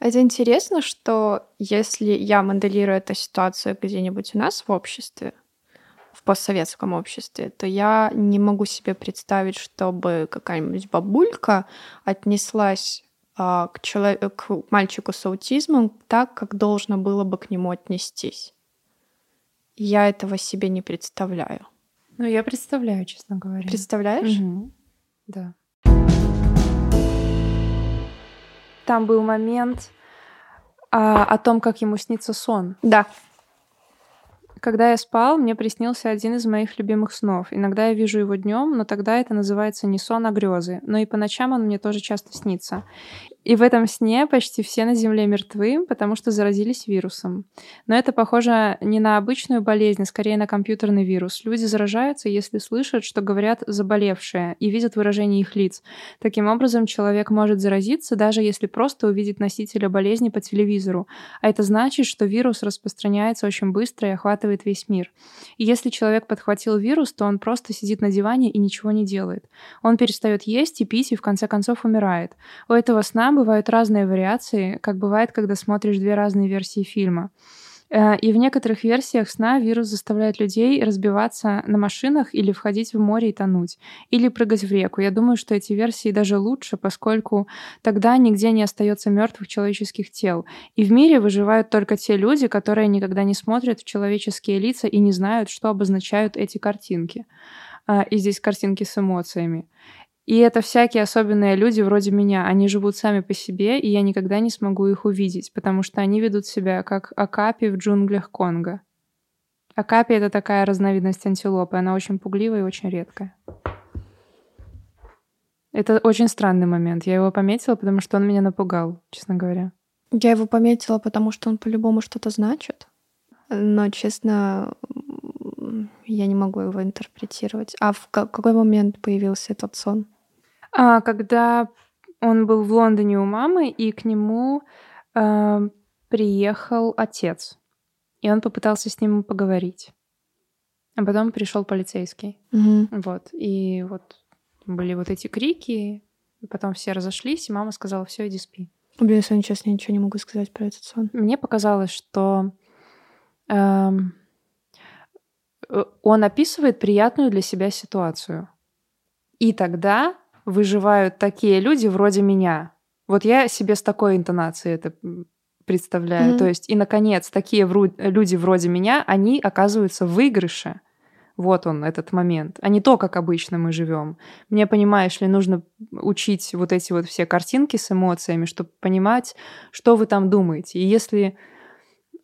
Это интересно, что если я моделирую эту ситуацию где-нибудь у нас в обществе, в постсоветском обществе, то я не могу себе представить, чтобы какая-нибудь бабулька отнеслась а, к, чело- к мальчику с аутизмом так, как должно было бы к нему отнестись. Я этого себе не представляю.
Ну, я представляю, честно говоря.
Представляешь?
Мгм. Да. Там был момент а, о том, как ему снится сон.
Да.
Когда я спал, мне приснился один из моих любимых снов. Иногда я вижу его днем, но тогда это называется не сон, а грезы. Но и по ночам он мне тоже часто снится. И в этом сне почти все на Земле мертвы, потому что заразились вирусом. Но это похоже не на обычную болезнь, а скорее на компьютерный вирус. Люди заражаются, если слышат, что говорят заболевшие, и видят выражение их лиц. Таким образом, человек может заразиться, даже если просто увидит носителя болезни по телевизору. А это значит, что вирус распространяется очень быстро и охватывает весь мир. И если человек подхватил вирус, то он просто сидит на диване и ничего не делает. Он перестает есть и пить и в конце концов умирает. У этого сна бывают разные вариации, как бывает, когда смотришь две разные версии фильма. Э, И в некоторых версиях сна вирус заставляет людей разбиваться на машинах или входить в море и тонуть, или прыгать в реку. Я думаю, что эти версии даже лучше, поскольку тогда нигде не остается мертвых человеческих тел. И в мире выживают только те люди, которые никогда не смотрят в человеческие лица и не знают, что обозначают эти картинки. А, И здесь картинки с эмоциями. И это всякие особенные люди вроде меня. Они живут сами по себе, и я никогда не смогу их увидеть, потому что они ведут себя как акапи в джунглях Конго. Акапи — это такая разновидность антилопы. Она очень пугливая и очень редкая. Это очень странный момент. Я его пометила, потому что он меня напугал, честно говоря.
Я его пометила, потому что он по-любому что-то значит. Но, честно, я не могу его интерпретировать. А в ка- какой момент появился этот сон?
А, когда он был в Лондоне у мамы, и к нему э, приехал отец. И он попытался с ним поговорить. А потом пришел полицейский.
Мгм.
Вот. И вот были вот эти крики, И потом все разошлись, и мама сказала, все, иди спи.
Блин, если честно, я ничего не могу сказать про этот сон.
Мне показалось, что эм, он описывает приятную для себя ситуацию. И тогда выживают такие люди вроде меня. Вот я себе с такой интонацией это представляю. Mm-hmm. То есть, и, наконец, такие вру- люди вроде меня, они оказываются в выигрыше. Вот он, этот момент. А не то, как обычно мы живем. Мне, понимаешь ли, нужно учить вот эти вот все картинки с эмоциями, чтобы понимать, что вы там думаете. И если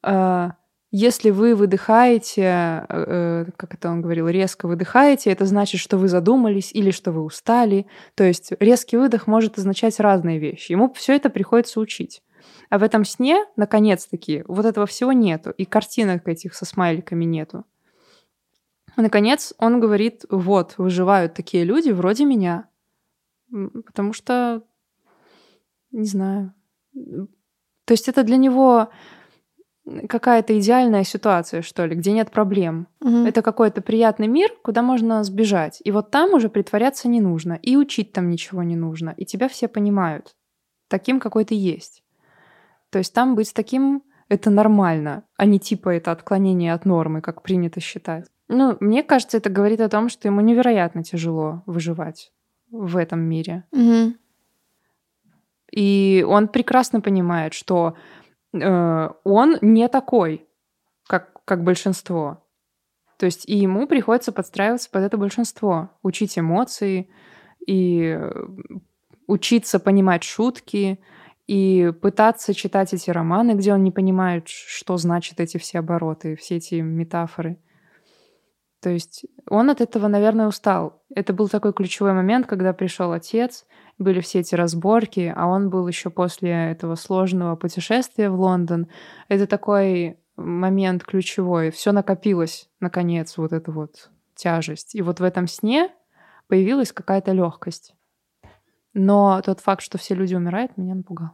э, если вы выдыхаете, э, э, как это он говорил, резко выдыхаете, это значит, что вы задумались или что вы устали. То есть резкий выдох может означать разные вещи. Ему все это приходится учить. А в этом сне, наконец-таки, вот этого всего нету. И картинок этих со смайликами нету. Наконец, он говорит, вот, выживают такие люди вроде меня. Потому что, не знаю. То есть это для него какая-то идеальная ситуация, что ли, где нет проблем. Угу. Это какой-то приятный мир, куда можно сбежать. И вот там уже притворяться не нужно, и учить там ничего не нужно. И тебя все понимают таким, какой ты есть. То есть там быть таким это нормально, а не типа это отклонение от нормы, как принято считать. Ну, мне кажется, это говорит о том, что ему невероятно тяжело выживать в этом мире.
Угу.
И он прекрасно понимает, что он не такой, как, как большинство. То есть и ему приходится подстраиваться под это большинство, учить эмоции и э, учиться понимать шутки и пытаться читать эти романы, где он не понимает, что значат эти все обороты, все эти метафоры. То есть он от этого, наверное, устал. Это был такой ключевой момент, когда пришел отец, были все эти разборки, а он был еще после этого сложного путешествия в Лондон. Это такой момент ключевой. Все накопилось, наконец, вот эта вот тяжесть. И вот в этом сне появилась какая-то легкость. Но тот факт, что все люди умирают, меня напугал.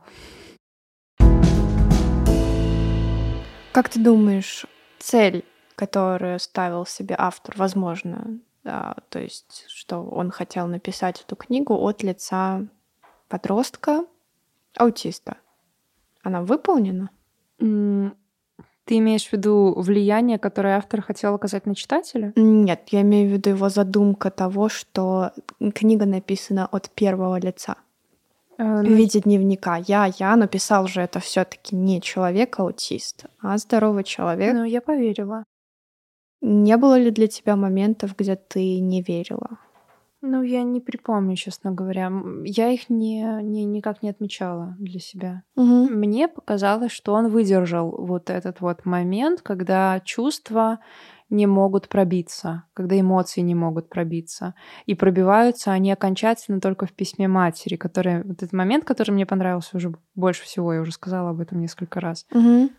Как ты думаешь, цель, которую ставил себе автор, возможно, то есть, что он хотел написать эту книгу от лица подростка, аутиста. Она выполнена?
Ты имеешь в виду влияние, которое автор хотел оказать на читателя?
Нет, я имею в виду его задумка того, что книга написана от первого лица. Э, в виде дневника. Я, я написал же это все-таки не человек-аутист, а здоровый человек.
Ну, я поверила.
Не было ли для тебя моментов, где ты не верила?
Ну, я не припомню, честно говоря. Я их не, не, никак не отмечала для себя.
Угу.
Мне показалось, что он выдержал вот этот вот момент, когда чувства не могут пробиться, когда эмоции не могут пробиться. И пробиваются они окончательно только в письме матери, который... Вот этот момент, который мне понравился уже больше всего, я уже сказала об этом несколько раз.
Угу.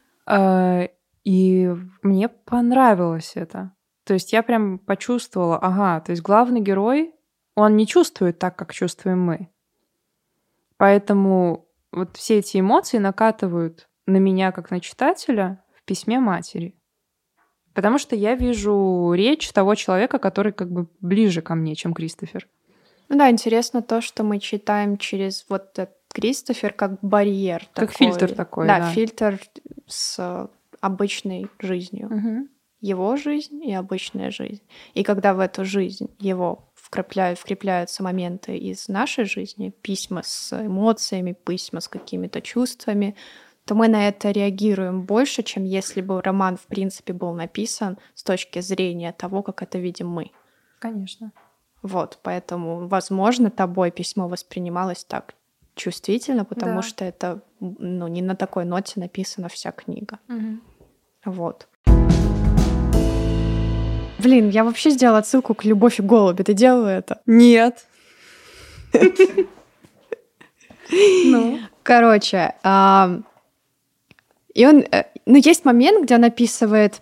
И мне понравилось это. То есть я прям почувствовала, ага, то есть главный герой, он не чувствует так, как чувствуем мы. Поэтому вот все эти эмоции накатывают на меня, как на читателя, в письме матери. Потому что я вижу речь того человека, который как бы ближе ко мне, чем Кристофер.
Ну да, интересно то, что мы читаем через вот этот Кристофер как барьер.
Как такой. фильтр такой.
Да, да, фильтр с обычной жизнью.
Угу.
Его жизнь и обычная жизнь. И когда в эту жизнь его вкрапляют, вкрепляются моменты из нашей жизни, письма с эмоциями, письма с какими-то чувствами, то мы на это реагируем больше, чем если бы роман, в принципе, был написан с точки зрения того, как это видим мы.
Конечно.
Вот, поэтому, возможно, тобой письмо воспринималось так чувствительно, потому да. что это ну, не на такой ноте написана вся книга.
Угу.
Вот. Блин, я вообще сделала отсылку к «Любовь и голуби». Ты делала это?
Нет.
Ну. Короче, и он... Э, ну, есть момент, где он описывает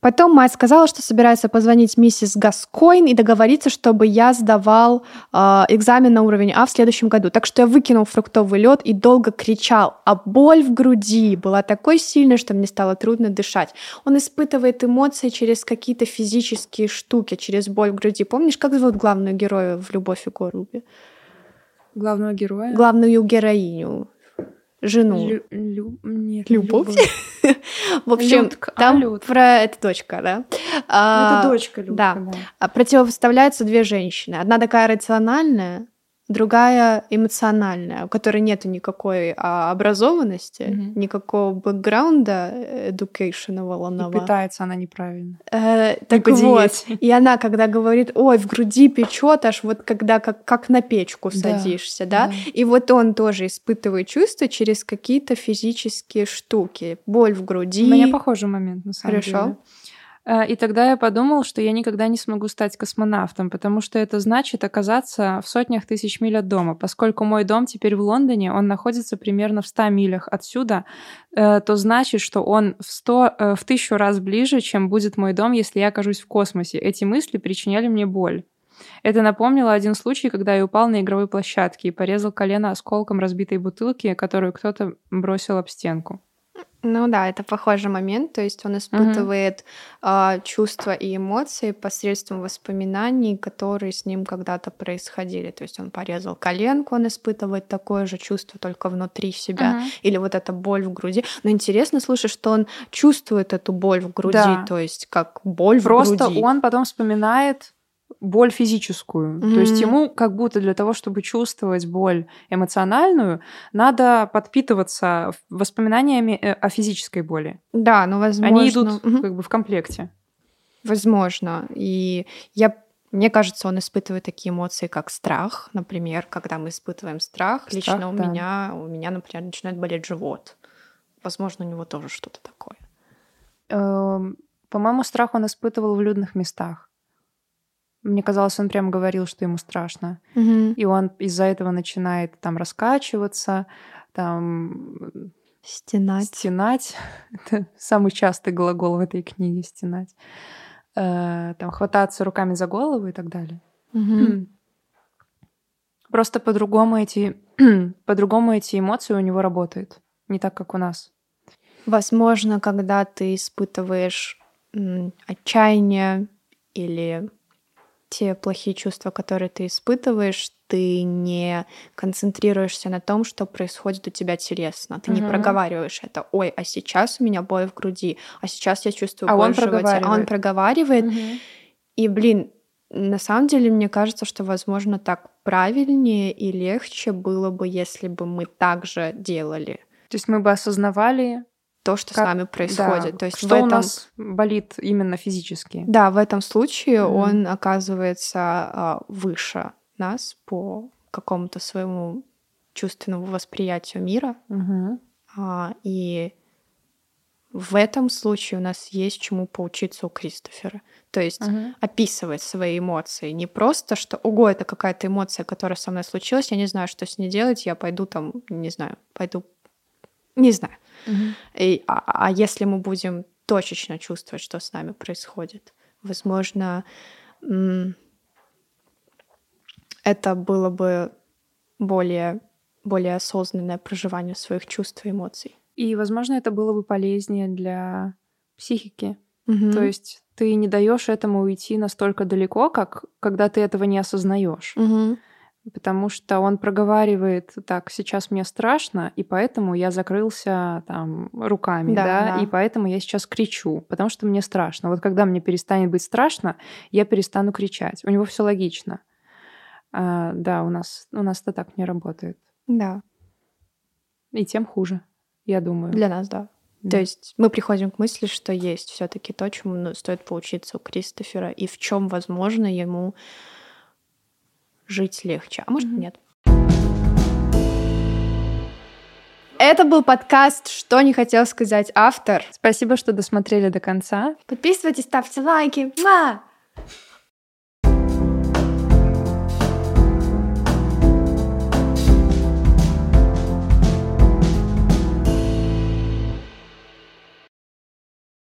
Потом мать сказала, что собирается позвонить миссис Гаскойн и договориться, чтобы я сдавал э, экзамен на уровень А в следующем году. Так что я выкинул фруктовый лед и долго кричал, а боль в груди была такой сильной, что мне стало трудно дышать. Он испытывает эмоции через какие-то физические штуки, через боль в груди. Помнишь, как зовут главную герою в «Любовь и голуби»?
Главного героя?
Главную героиню. Жену.
Лю- лю- нет,
Любовь?
любовь.
В общем,
Людка. А,
там
Людка.
про... Это дочка, да?
Ну,
А,
Это дочка Людка,
да.
да.
а противопоставляются две женщины. Одна такая рациональная, другая эмоциональная, у которой нет никакой а, образованности,
Мгм.
никакого бэкграунда educational
И питается она неправильно.
Э,
Не
так
по
вот, и она, когда говорит, ой, в груди печет, аж вот когда как, как на печку
Да,
садишься, да?
да.
И вот он тоже испытывает чувства через какие-то физические штуки. Боль в груди.
У меня похожий момент, на самом
Хорошо.
деле. Э, И тогда я подумал, что я никогда не смогу стать космонавтом, потому что это значит оказаться в сотнях тысяч миль от дома. Поскольку мой дом теперь в Лондоне, он находится примерно в 100 милях отсюда, э, то значит, что он в, 100, э, в тысячу раз ближе, чем будет мой дом, если я окажусь в космосе. Эти мысли причиняли мне боль. Это напомнило один случай, когда я упал на игровой площадке и порезал колено осколком разбитой бутылки, которую кто-то бросил об стенку.
Ну да, это похожий момент, то есть он испытывает а, чувства и эмоции посредством воспоминаний, которые с ним когда-то происходили. То есть он порезал коленку, он испытывает такое же чувство только внутри себя,
Мгм.
или вот эта боль в груди. Но интересно, слушай, что он чувствует эту боль в груди,
Да.
то есть как боль
Просто
в груди.
он потом вспоминает боль физическую. То есть ему как будто для того, чтобы чувствовать боль эмоциональную, надо подпитываться воспоминаниями э, о физической боли.
Да, ну возможно.
Они идут
Мгм.
как бы в комплекте.
Возможно. И я мне кажется, он испытывает такие эмоции, как страх, например, когда мы испытываем страх.
Страх,
лично у
да.
меня, у меня, например, начинает болеть живот. Возможно, у него тоже что-то такое.
Эм, По-моему, страх он испытывал в людных местах. Мне казалось, он прямо говорил, что ему страшно. И он из-за этого начинает там раскачиваться, там
Стенать.
стенать. Это самый частый глагол в этой книге стенать. Э, Там хвататься руками за голову и так далее.
Мгм.
Просто по-другому эти, по-другому эти эмоции у него работают. Не так, как у нас.
Возможно, когда ты испытываешь отчаяние или те плохие чувства, которые ты испытываешь, ты не концентрируешься на том, что происходит у тебя телесно. Ты не
Мгм.
проговариваешь это. Ой, а сейчас у меня боль в груди, а сейчас я чувствую
А
боль
он
в животе. А он
проговаривает.
проговаривает. И, блин, на самом деле, мне кажется, что, возможно, так правильнее и легче было бы, если бы мы также делали
То есть мы бы осознавали,
то, что
Как-
с нами происходит.
да,
То есть
что
в
у
этом...
нас болит именно физически.
Да, в этом случае
Мгм.
он оказывается а, выше нас по какому-то своему чувственному восприятию мира. А, и в этом случае у нас есть чему поучиться у Кристофера. То есть
Мгм.
описывать свои эмоции. Не просто, что, ого, это какая-то эмоция, которая со мной случилась, я не знаю, что с ней делать, я пойду там, не знаю, пойду, не знаю.
Мгм.
И- а, а если мы будем точечно чувствовать, что с нами происходит, возможно, это было бы более, более осознанное проживание своих чувств и эмоций.
И, возможно, это было бы полезнее для психики.
Мгм.
То есть ты не даешь этому уйти настолько далеко, как когда ты этого не осознаешь.
Мгм.
Потому что он проговаривает так, сейчас мне страшно, и поэтому я закрылся там руками,
Да,
да,
да.
и поэтому я сейчас кричу, потому что мне страшно. Вот когда мне перестанет быть страшно, я перестану кричать. У него все логично. А, да, у нас у нас это так не работает.
Да,
И тем хуже, я думаю.
для нас, да.
Да.
То есть мы приходим к мысли, что есть все-таки то, чему ну, стоит поучиться у Кристофера, и в чем, возможно, ему жить легче. А может,
Мгм.
нет. Это был подкаст «Что не хотел сказать автор».
Спасибо, что досмотрели до конца.
Подписывайтесь, ставьте лайки. Муа!